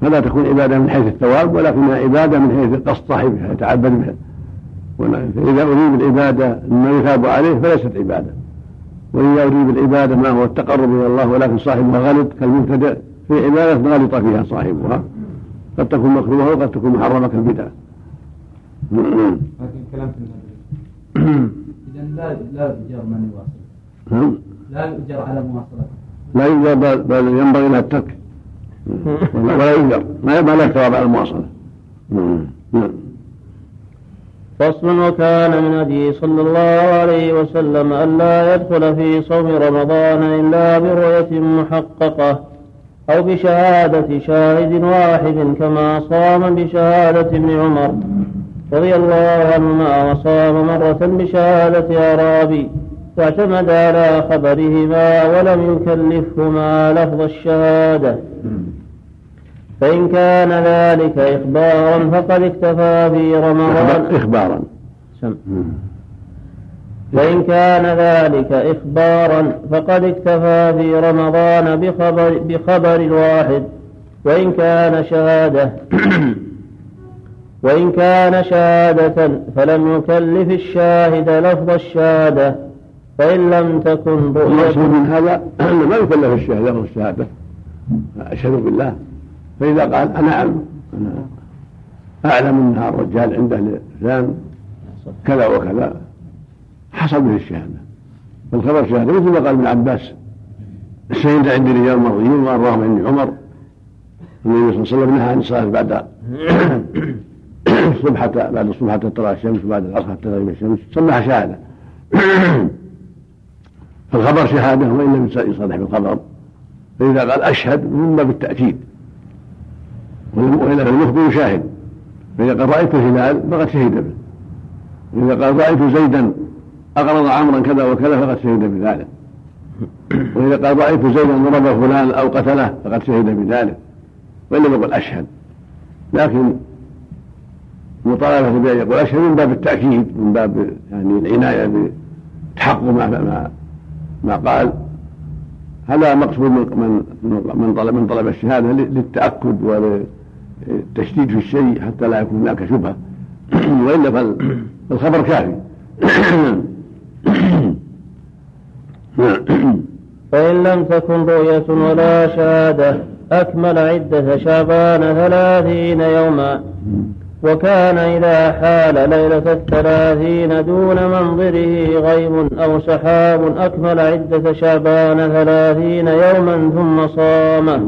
فلا تكون عبادة من حيث الثواب ولكنها عبادة من حيث قصد صاحبها يتعبد بها فإذا أريد العبادة ما يثاب عليه فليست عبادة. وإذا أريد العبادة ما هو التقرب إلى الله ولكن صاحبها غلط كالمبتدئ في عبادة غلط فيها صاحبها. قد تكون مكروهة وقد تكون محرمة كالبدعة لكن كلام لا لا يؤجر من يواصل. نعم. لا يؤجر على مواصلته لا ينبغي بل- ينبغي لها الترك. ولا ينذر ما لا ثواب على المواصلة. نعم. نعم. فصل وكان من هديه صلى الله عليه وسلم ألا يدخل في صوم رمضان إلا برؤية محققة أو بشهادة شاهد واحد كما صام بشهادة ابن عمر. رضي الله عنهما وصام مرة بشهادة أعرابي واعتمد على خبرهما ولم يكلفهما لفظ الشهادة. فإن كان ذلك إخبارا فقد اكتفى في رمضان. إخبار- إخبارا. فإن كان ذلك إخبارا فقد اكتفى في رمضان بخبر, بخبر واحد. وإن كان شهادة <coughs> وإن كان شهادة فلم يكلف الشاهد لفظ الشهادة فإن لم تكن المقصود رؤية من هذا أنه ما يكلف الشهادة لفظ الشهادة أشهد بالله. فإذا قال أنا أعلم. أنا أعلم أن هذا الرجال عنده لسان كذا وكذا. حصل به الشهادة. فالخبر شهادة مثل ما قال ابن عباس. الشهيد عندي رجال مرضيين وأراهم عندي عمر. النبي صلى الله عليه وسلم نهى عن الصلاة بعد <coughs> الصبح بعد الصبح حتى تطلع الشمس وبعد العصر حتى تغيب الشمس سماها شهادة. <clears throat> فالخبر شهادة وإن لم يصرح بالخبر. فإذا قال أشهد من باب التأكيد وإلا فالمخبر شاهد فإذا قال رأيت الهلال فقد شهد به. وإذا قال رأيت زيدا أقرض عمرا كذا وكذا فقد شهد بذلك. <clears throat> وإذا قال رأيت زيدا ضرب فلان أو قتله فقد شهد بذلك. وإن لم يقل أشهد. لكن مطالبة بأن يقول أشهد من باب التأكيد من باب يعني العناية بتحقق ما ما ما قال هذا مقصود من من من طلب من طلب الشهادة للتأكد وللتشديد في الشيء حتى لا يكون هناك شبهة. <clears throat> وإلا فال- فالخبر كافي. <clears throat> فإن لم تكن رؤية ولا شهادة أكمل عدة شعبان ثلاثين يوما. وكان إذا حال ليلة الثلاثين دون منظره غيم أو سحاب أكمل عدة شعبان ثلاثين يوما ثم صامه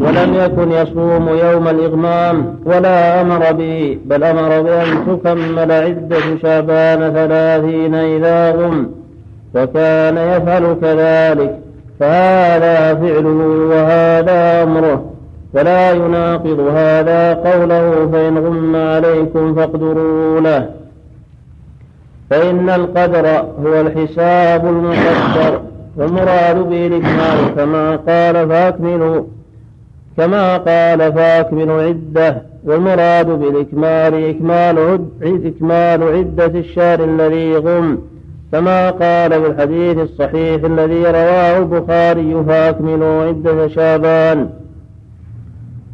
ولم يكن يصوم يوم الإغمام ولا أمر به بل أمر بأن تكمل عدة شعبان ثلاثين إذا غم وكان يفعل كذلك. فهذا فعله وهذا أمره. ولا يناقض هذا قوله فإن غم عليكم فاقدروا له. فإن القدر هو الحساب المقدر والمراد به الإكمال كما قال فأكملوا كما قال فأكملوا عدة والمراد بالإكمال إكمال عد إكمال عدة الشهر الذي غم كما قال في الحديث الصحيح الذي رواه البخاري فأكملوا عدة شابان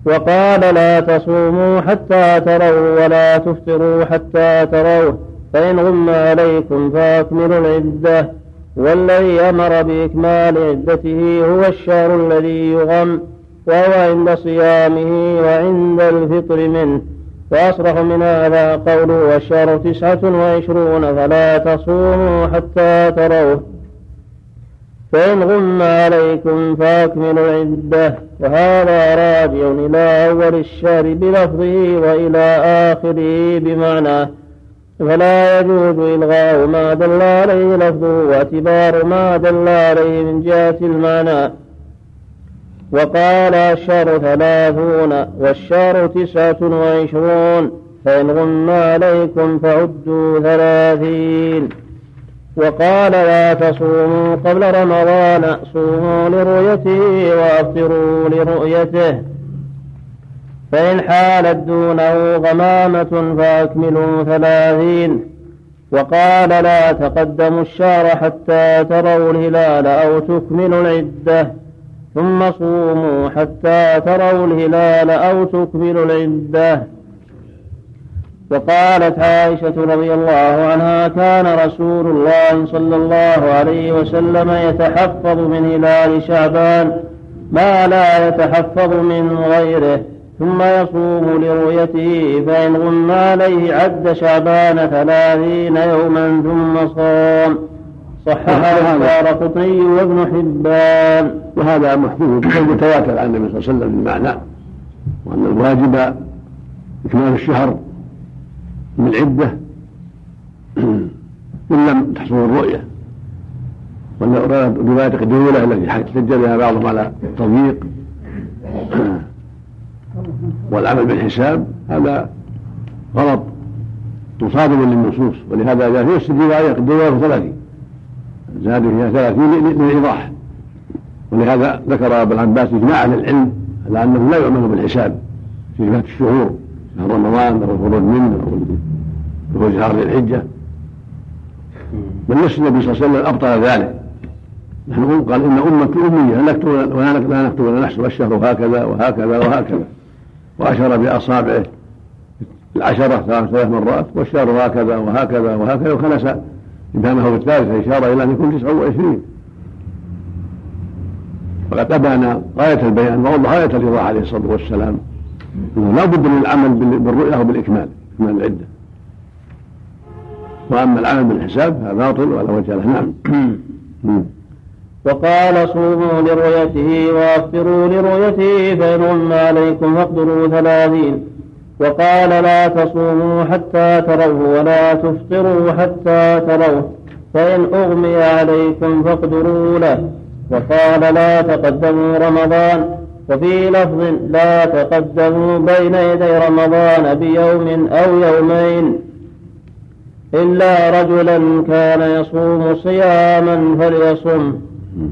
وقال لا تصوموا حتى تروا ولا تفطروا حتى تروه فإن غم عليكم فأكملوا العدة. والذي أمر بإكمال عدته هو الشهر الذي يغم وهو عند صيامه وعند الفطر منه. وأصرح من هذا قوله والشهر تسعة وعشرون فلا تصوموا حتى تروه فإن غم عليكم فأكملوا العدة وهذا راجع إلى أول الشهر بلفظه وإلى آخره بمعناه فلا يجوز إلغاء ما دل عليه لفظه واعتبار ما دل عليه من جهة المعنى. وقال الشهر ثلاثون والشهر تسعة وعشرون فإن غم عليكم فعدوا ثلاثين. وقال لا تصوموا قبل رمضان صوموا لرؤيته وأفطروا لرؤيته. فإن حالت دونه غمامة فأكملوا ثلاثين. وقال لا تقدموا الشهر حتى تروا الهلال أو تكملوا العدة. ثم صوموا حتى تروا الهلال أو تكملوا العدة. وقالت عائشة رضي الله عنها كان رسول الله صلى الله عليه وسلم يتحفظ من هلال شعبان ما لا يتحفظ من غيره ثم يصوم لرؤيته فإن غم عليه عد شعبان ثلاثين يوما ثم صام. صححه الدار قطني وابن حبان. وهذا محفوظ متواتر عن النبي صلى الله عليه وسلم بالمعنى وأن الواجب إكمال الشهر بالعدة <clears throat> إن لم تحصل الرؤية. والرواية الدولة التي احتج بها بعضهم على التضييق. <clears throat> والعمل بالحساب هذا غلط. مصادم للنصوص. ولهذا جاء في الرواية الدولة ثلاثين زاد فيها ثلاثين للإيضاح ولهذا ذكر أبو العباس إجماع أهل العلم على أنه لا يؤمن بالحساب في فات الشهور. شهر رمضان أو الخروج منه أو دخول شهر ذي الحجة. بل نفس النبي صلى الله عليه وسلم أبطل ذلك. نحن قال إن امتي اميه لا نكتب ولا نكتب ولا نحسب. الشهر هكذا وهكذا وهكذا. واشار بأصابعه. العشرة ثلاث مرات. والشهر هكذا وهكذا وهكذا. وخلص إبهامه بالثالثة إشارة إلى أن يكون تسعة وعشرين. فقد أبان غاية البيان ووضح غاية الرضا عليه الصلاة والسلام. لا بد من العمل بالرؤية وبالإكمال إكمال العدة. وأما العمل بالحساب فباطل باطل ولا وجه له. نعم. <clears throat> وقال صوموا لرؤيته وافطروا لرؤيته فإن غم عليكم فاقدروا ثلاثين. وقال لا تصوموا حتى تروه ولا تفطروا حتى تروه فإن أغمي عليكم فاقدروا له. وقال لا تقدموا رمضان. وفي لفظ لا تقدموا بين يدي رمضان بيوم أو يومين إلا رجلا كان يصوم صياما فليصم.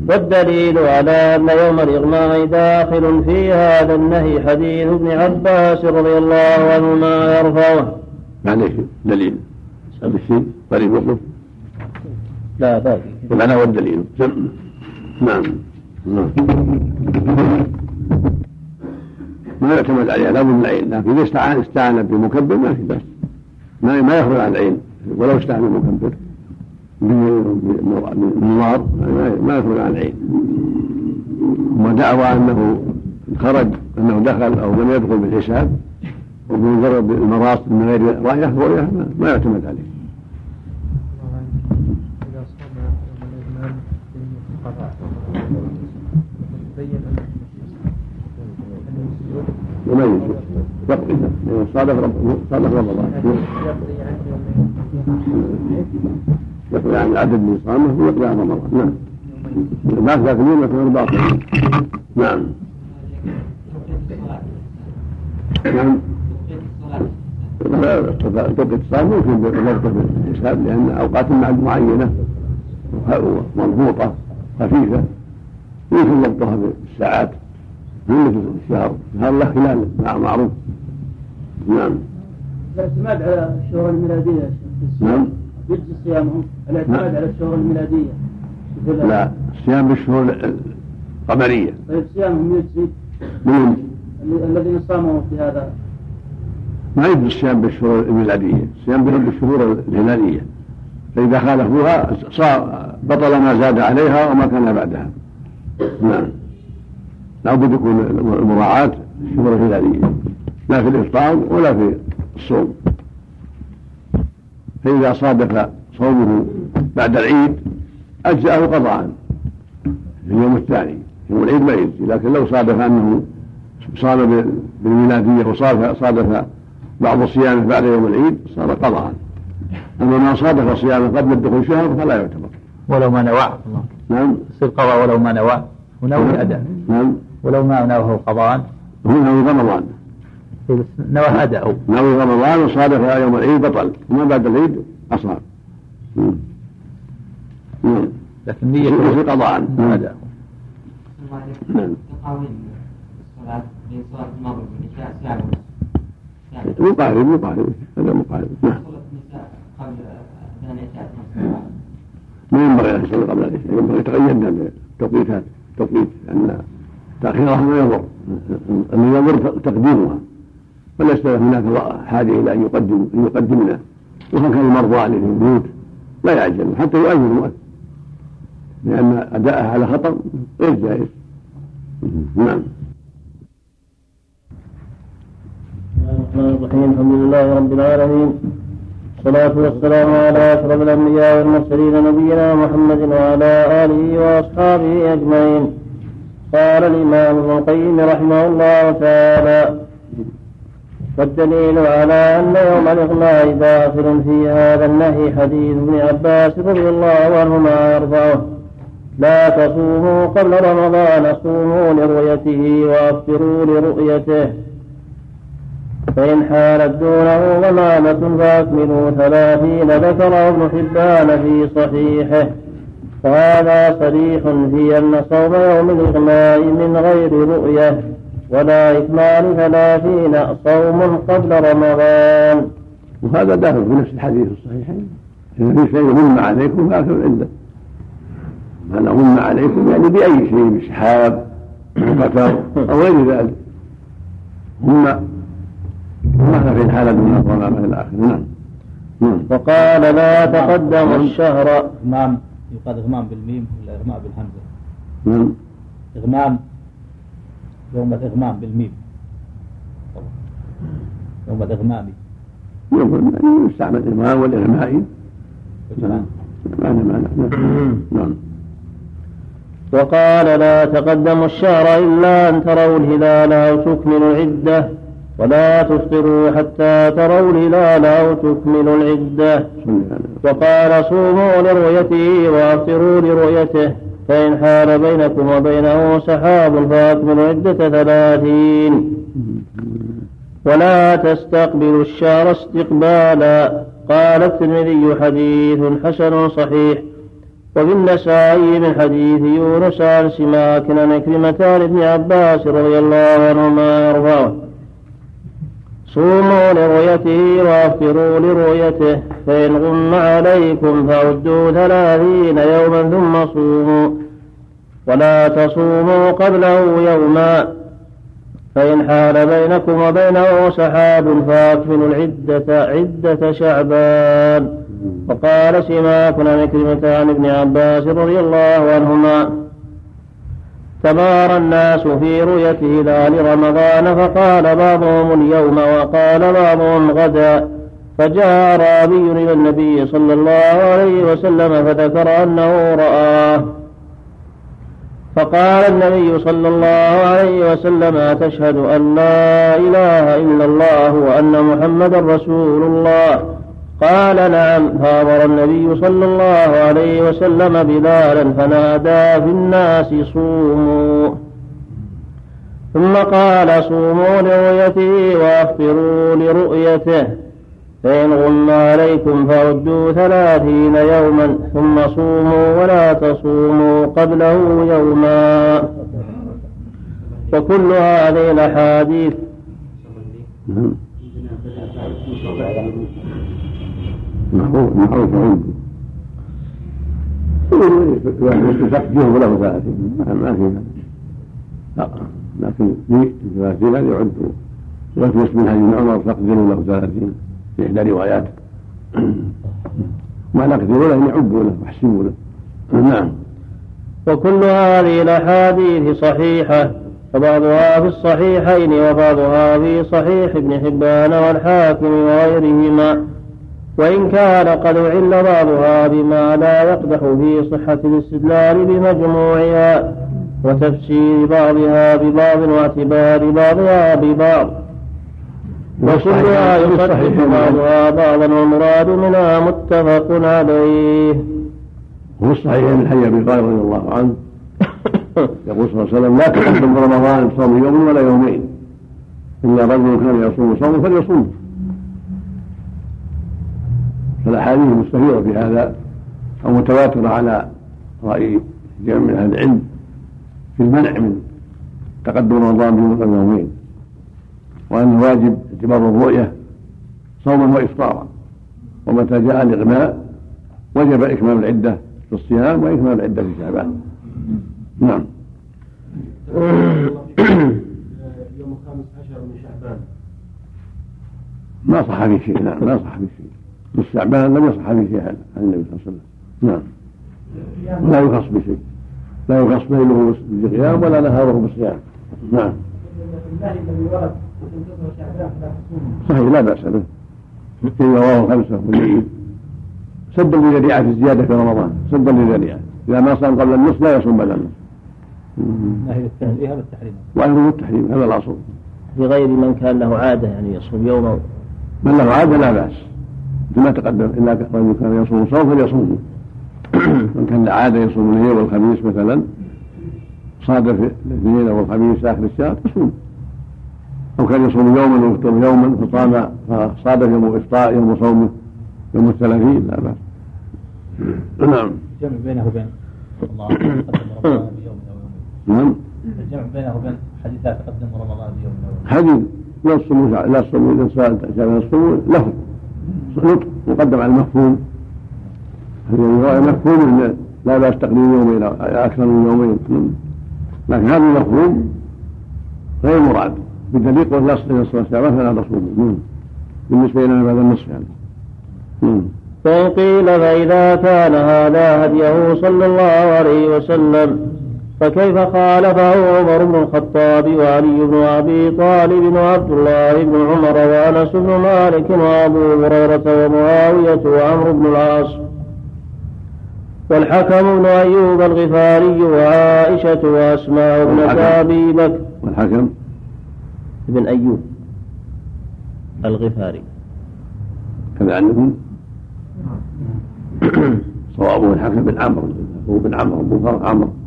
والدليل على أن يوم الإغماء داخل في هذا النهي حديث ابن عباس رضي الله عنهما يرفعه. معليش دليل. هذا الشيء قريب وقف لا باقي المعنى والدليل. نعم. نعم. ما يعتمد عليها لا من العين. لكن إذا استعان استعان بمكبر ما في بأس. ما ما يخرج عن العين. ولو استعان بمكبر. بالنار ما يخرج عن العين. ودعوى أنه خرج أنه دخل أو لم يدخل بالحساب. وبمجرد المراس من غير رأيه ما يعتمد عليه. يميز يقضي صادف رب صادف رمضان يقضي عن العدد اللي صامه ويقضي عن رمضان نعم. ما تاكلون يكون باطل. نعم. نعم. توقيت الصلاة ممكن بضبطه بالحساب لأن أوقات معينة مضبوطة خفيفة يمكن ضبطها بالساعات. مثل الشهر. الشهر له خلال معروف. نعم. الاعتماد على الشهور الميلادية يا شيخ. نعم. يجزي صيامهم. الاعتماد نعم. على الشهور الميلادية. لا الصيام بالشهور القمرية. طيب صيامهم يجزي. من الذين صاموا في هذا. ما يجوز الصيام بالشهور الميلادية. الصيام بالشهور الهلالية. فإذا خالفوها صار بطل ما زاد عليها وما كان بعدها. نعم. لابد يكون المراعاة الشهور الهلالية لا في الإفطار ولا في الصوم. فإذا صادف صومه بعد العيد أجزأه قضاء في اليوم الثاني يوم العيد ما يجزي. لكن لو صادف أنه صام بالميلادية وصادف بعض صيامه بعد يوم العيد صار قضاء. أما ما صادف صيامه قبل الدخول شهر فلا يعتبر. ولو ما نوى. نعم. يصير قضاء ولو ما نوى. ونوى أداء نعم. ولو ما نواه قضاء. هو نوي رمضان. نوى أداء نوي رمضان وصادف يوم العيد بطل. وما بعد العيد أصاب نعم لكن نية في قضاء. أداء نعم مقارب مقارب هذا مقارب نعم. ما ينبغي أن يصلي قبل العشاء ينبغي يتقيدنا بالتوقيتات توقيت لأن تاخيرها ما يضر انه يضر تقديمها. وليس هناك حاجة إلى أن يقدم أن يقدمنا. وهكذا المرضى اللي في البيوت لا يعجلوا حتى يؤجل المؤذن لأن أداءها على خطر غير جائز. نعم. الرحمن الرحيم الحمد لله رب العالمين. والصلاة والسلام على أشرف الأنبياء والمرسلين نبينا محمد وعلى آله وأصحابه أجمعين. قال الإمام ابن القيم رحمه الله تعالى والدليل على أن يوم الإغماء داخل في هذا النهي حديث ابن عباس رضي الله عنهما يرفعه لا تصوموا قبل رمضان صوموا لرؤيته وأفطروا لرؤيته. فإن حالت دونه غمامة فأكملوا ثلاثين ذكره ابن حبان في صحيحه. وهذا صريح في أن صوم يوم الإغماء من غير رؤية ولا إكمال ثلاثين صوم قبل رمضان. وهذا داخل في نفس الحديث الصحيحين إذا في شيء غم عليكم فأكلوا العدة ما غم عليكم يعني بأي شيء بسحاب أو قتر أو غير ذلك. هم ما في الحالة من الظلام إلى آخره نعم. نعم. وقال لا تقدم الشهر. إغمام يقال إغمام بالميم ولا إغماء بالهمزة؟ نعم. إغمام. يوم الإغمام بالميم. يوم الإغمام يوم يستعمل الإغمام والإغماء. نعم معنى معنى نعم. <coughs> نعم. وقال لا تقدموا الشهر إلا أن تروا الهلال أو تكملوا العدة ولا تفطروا حتى تروا الهلال أو تكملوا العدة. وقال صوموا لرؤيته وأفطروا لرؤيته فإن حال بينكم وبينه سحاب فأكملوا عدة ثلاثين. ولا تستقبلوا الشهر استقبالا. قال الترمذي حديث حسن صحيح. وفي من حديث يونس عن سماك عن كلمة ابن عباس رضي الله عنهما يرفعه صوموا لرؤيته وافطروا لرؤيته فإن غم عليكم فعدوا ثلاثين يوما ثم صوموا. ولا تصوموا قبله يوما. فإن حال بينكم وبينه سحاب فأكملوا العدة عدة شعبان. وقال سماك عن عن ابن عباس رضي الله عنهما تبارى الناس في رؤية هلال رمضان فقال بعضهم اليوم وقال بعضهم غدا فجاء أعرابي إلى النبي صلى الله عليه وسلم فذكر أنه رآه. فقال النبي صلى الله عليه وسلم أتشهد أن لا إله إلا الله وأن محمدا رسول الله. قال نعم فأمر النبي صلى الله عليه وسلم بلالا فنادى في الناس صوموا. ثم قال صوموا لرؤيته وأفطروا لرؤيته. فإن غم عليكم فعدوا ثلاثين يوما ثم صوموا ولا تصوموا قبله يوما. وكل هذه الأحاديث. معروف عنده يفجه له ثلاثين ما في لا لكن في ثلاثين يعد. ويثبت من هذه عمر فاقدروا له ثلاثين في إحدى رواياته ما نقدروا له يعبوا له ويحسبوا له نعم. وكل هذه الأحاديث صحيحة فبعضها في الصحيحين وبعضها في صحيح ابن حبان والحاكم وغيرهما. وإن كان قد أعل بعضها بما لا يقدح في صحة الاستدلال بمجموعها وتفسير بعضها ببعض واعتبار بعضها ببعض. وكلها يصحح بعضها بعضا والمراد منها متفق عليه. وفي الصحيح من حي أبي رضي الله عنه <coughs> يقول صلى الله عليه وسلم لا تقدم رمضان بصوم يوم ولا يومين. إلا رجل كان يصوم صوم فليصوم فالأحاديث المستفيضه في هذا أو متواتره على رأي جمع من أهل العلم في المنع من تقدم رمضان أو يومين وأن واجب اعتبار الرؤية صوما وإفطارا. ومتى جاء الإغماء وجب إكمال العدة في الصيام وإكمال العدة في شعبان. نعم. يوم الخامس عشر من شعبان. ما صح في شيء نعم ما صح في شيء. في شعبان لم يصح في شيء عن النبي صلى الله عليه وسلم. نعم. ولا يخص بشيء. لا يخص ليله بالقيام ولا نهاره بالصيام. نعم. صحيح لا بأس به. في رواه خمسة والنبي سدا للذريعة في الزيادة في رمضان. سدا للذريعة إذا ما صام قبل النصف لا يصوم بعد النصف. نهي التنزيه والتحريم وأهله التحريم؟ هذا الأصل. في غير من كان له عادة يعني يصوم يوما. من له عادة لا بأس. مثل ما تقدم إلا رجل كان يصوم صوم فليصوم. <clears throat> من كان له عادة يصوم اليوم والخميس مثلا صادف الاثنين أو الخميس آخر الشهر يصوم. أو كان يصوم يوما ويفطر يوما فصام فصادف يوم إفطار يوم صومه يوم الثلاثين لا بأس. <clears throat> نعم. الجمع بينه وبين الله تقدم رمضان بيوم أو يومين نعم. الجمع بينه وبين حديث تقدم رمضان بيوم أو يومين حديث لا الصوم لا الصوم شاف الصوم له. نطق مقدم على المفهوم. مفهوم لا بأس تقديم يومين أكثر من يومين. لكن هذا المفهوم غير مراد. بدليل قول لا صلى شعبان فلا تصوموا بالنسبة إلى بعد النصف يعني. مم. فإن قيل فإذا كان هذا هديه صلى الله عليه وسلم فكيف خالفه عمر بن الخطاب وعلي بن أبي طالب وعبد الله بن عمر وأنس بن مالك وأبو هريرة ومعاوية وعمرو بن العاص والحكم بن أيوب الغفاري وعائشة وأسماء بن. أبي بكر. والحكم؟ بن أيوب الغفاري. كذا عندكم <coughs> صوابه الحكم بن عمرو هو بن عمرو أبو فرق عمرو.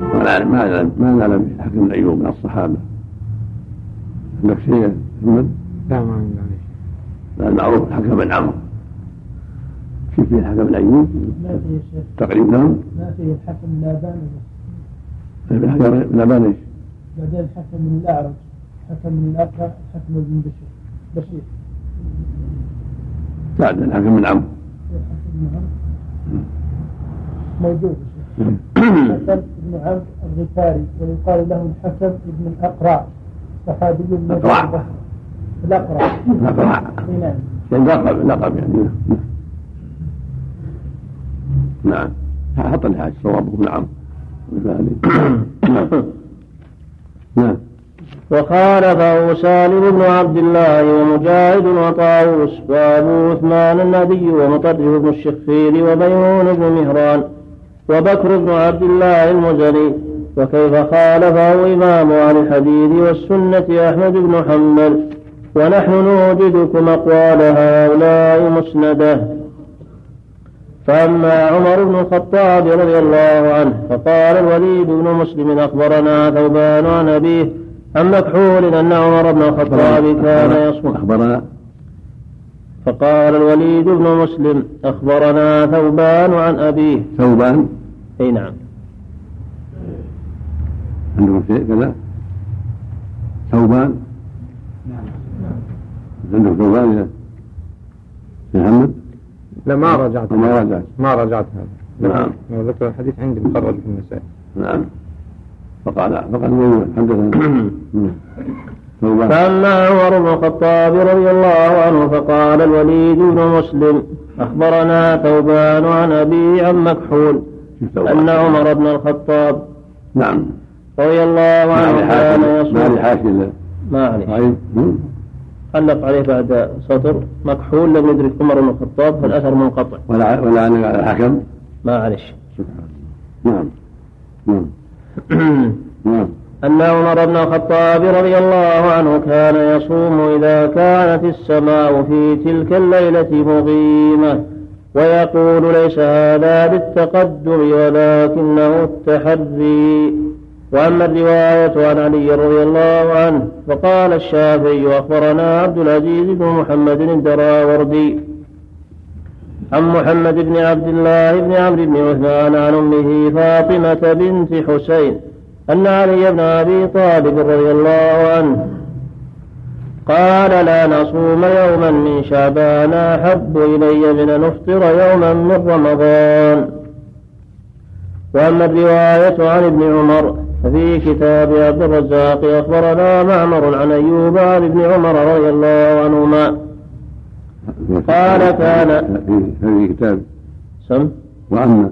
ما نعلم ما نعلم ما نعلم الحكم بن ايوب من الصحابة. عندك شيء يا محمد؟ لا ما عندي لا المعروف الحكم بن عمرو. في فيه الحكم بن ايوب ما فيه يا شيخ تقريبا نعم. ما فيه الحكم من لابان. الحكم بن ابان إيش؟ بعدين الحكم من الأعرج حكم من الأقرع حكم من بشير. بشير بعد الحكم بن عمرو. الحكم من عمرو. موجود. يا شيخ حسن بن عمرو الغفاري ويقال له الحسن بن الأقرع صحابي من أقرع. البصرة. الأقرع. الأقرع. إي نعم. يعني لقب لقب يعني. نعم. حط لي حاجة صوابه. بن عمرو نعم. نعم وخالفه سالم بن عبد الله ومجاهد وطاووس وأبو عثمان النبي ومطرف بن الشخير وميمون بن مهران. وبكر بن عبد الله المزني وكيف خالفه إمام أهل الحديث والسنة أحمد بن حنبل. ونحن نوجدكم أقوال هؤلاء مسندة. فأما عمر بن الخطاب رضي الله عنه فقال الوليد بن مسلم أخبرنا ثوبان عن أبيه عن مكحول أن عمر بن الخطاب كان يصوم أخبرنا فقال الوليد بن مسلم أخبرنا ثوبان عن أبيه. ثوبان؟ أي نعم. عندكم شيء كذا؟ ثوبان؟ عندك ثوبان يا محمد؟ لا ما رجعت. ما رجعت. ما رجعت هذا. نعم. ذكر الحديث عندي مخرج في النسائي نعم. فقال فقال حدثنا <clears throat> فأما عمر بن الخطاب رضي الله عنه فقال الوليد بن مسلم أخبرنا ثوبان عن أبي عن مكحول. أن عمر بن الخطاب نعم. رضي الله عنه كان يصوم. ما عليه طيب. علق عليه بعد سطر مكحول لم يدرك عمر بن الخطاب فالأثر منقطع. ولا ولا على الحكم ما الله. نعم. نعم. <clears throat> نعم. أن عمر بن الخطاب رضي الله عنه كان يصوم إذا كانت السماء في تلك الليلة مغيمة ويقول ليس هذا بالتقدم ولكنه التحري. وأما الرواية عن علي رضي الله عنه فقال الشافعي أخبرنا عبد العزيز بن محمد الدراوردي عن محمد بن عبد الله بن عمرو بن عثمان عن أمه فاطمة بنت حسين أن علي بن أبي طالب رضي الله عنه قال لا نصوم يوما من شعبان أحب إلي من أن نفطر يوما من رمضان. وأما الرواية عن ابن عمر ففي كتاب عبد الرزاق أخبرنا معمر عن أيوب عن ابن عمر رضي الله عنهما. قال كان- في كتاب سم؟ وأما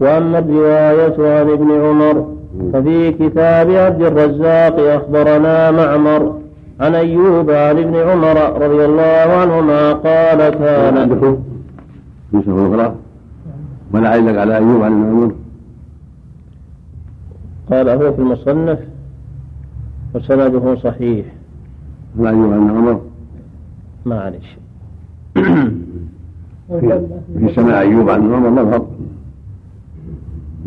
وأما الرواية عن ابن عمر ففي كتاب عبد الرزاق أخبرنا معمر عن أيوب عن ابن عمر رضي الله عنهما قال كان عندكم؟ نسخة أخرى؟ ولا علق على أيوب عن المأمور قال هو في المصنف وسنده صحيح. ولا أيوب عن عمر؟ معلش في, في سماع أيوب عن عمر مظهر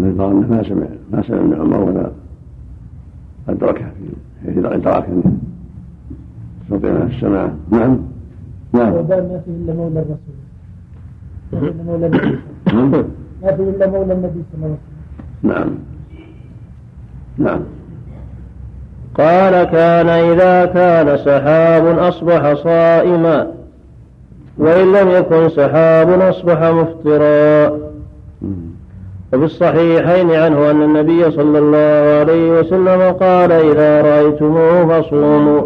من قال ما سمع ما سمع من عمر ولا أدركه في حيث الإدراك أنه يستطيع السماع نعم. نعم. وبال ما فيه إلا مولى الرسول. مولى النبي. نعم. ما فيه إلا مولى النبي صلى الله عليه وسلم. نعم. نعم. قال كان إذا كان سحاب أصبح صائما وإن لم يكن سحاب أصبح مفطرا. وفي الصحيحين عنه أن النبي صلى الله عليه وسلم قال إذا رأيتموه فصوموا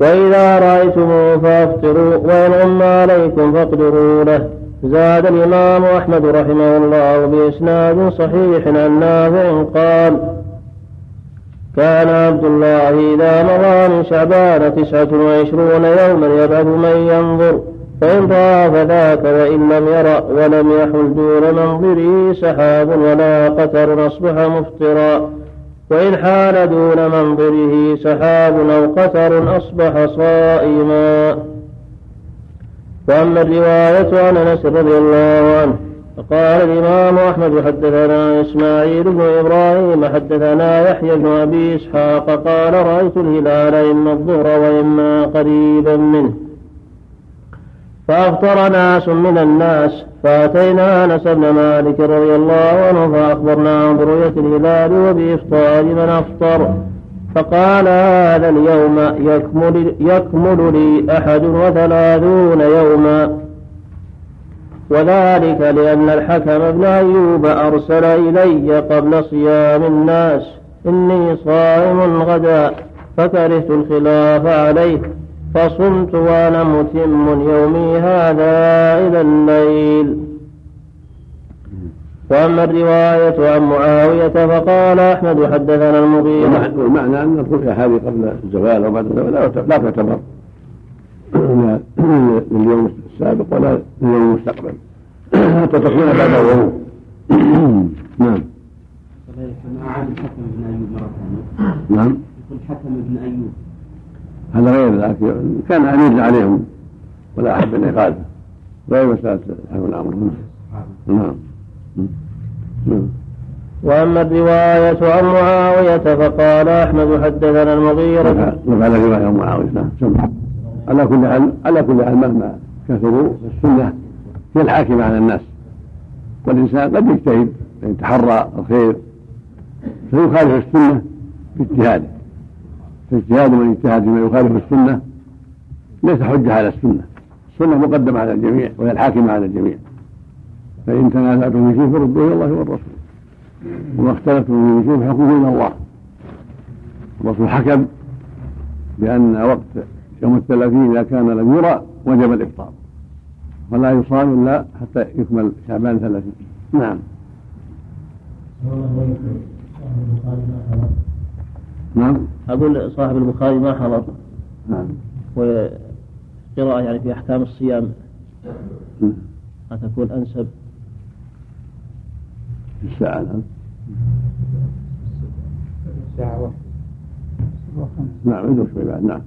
وإذا رأيتموه فأفطروا وإن غم عليكم فاقدروا له. زاد الإمام أحمد رحمه الله بإسناد صحيح عن نافع قال كان عبد الله إذا مضى من شعبان تسعة وعشرون يوما يبعث من ينظر. فإن رأى فذاك وإن لم يرى ولم يحل دون منظره سحاب ولا قتر أصبح مفطرا. وإن حال دون منظره سحاب أو قتر أصبح صائما. وأما الرواية عن أنس رضي الله عنه فقال الإمام أحمد حدثنا إسماعيل بن إبراهيم حدثنا يحيى بن أبي إسحاق قال رأيت الهلال إما الظهر وإما قريبا منه. فأفطر ناس من الناس فأتينا أنس بن مالك رضي الله عنه فأخبرناه برؤية الهلال وبإفطار من أفطر. فقال هذا اليوم يكمل, يكمل لي أحد وثلاثون يوما. وذلك لأن الحكم بن أيوب أرسل إلي قبل صيام الناس إني صائم غدا فكرهت الخلاف عليه. فصمت وأنا متم يومي هذا إلى الليل. وأما الرواية عن معاوية فقال أحمد حدثنا المغيرة. والمعنى أن الرؤيا هذه قبل الزوال وبعد الزوال لا تعتبر لا لليوم السابق ولا لليوم المستقبل. حتى تكون بعد الغروب. نعم. ما عاد الحكم بن أيوب مرة ثانية. نعم. يقول الحكم بن أيوب. هذا غير ذلك كان أمير عليهم ولا أحب أن يخالفه غير مسألة الحمل الأمر. نعم. نعم. وأما الرواية عن معاوية فقال أحمد حدثنا المغيرة. وقال رواية عن معاوية. نعم. على كل حال على كل حال مهما كثروا السنة هي الحاكمة على الناس. والإنسان قد يجتهد يتحرى الخير فيخالف السنة باجتهاده. فاجتهاد من اجتهد فيما يخالف السنة ليس حجة على السنة. السنة مقدمة على الجميع وهي الحاكمة على الجميع. فإن تنازعتم في شيء فردوه إلى الله والرسول. وما اختلفتم في شيء فحكمه إلى الله. الرسول حكم بأن وقت يوم الثلاثين إذا كان لم يرى وجب الإفطار. ولا يصام إلا حتى يكمل شعبان ثلاثين. نعم. نعم. أقول صاحب البخاري ما حضر نعم. وقراءة يعني في أحكام الصيام. تكون أنسب. في الساعة. نعم الساعة واحدة. نعم عندهم شوي بعد. نعم.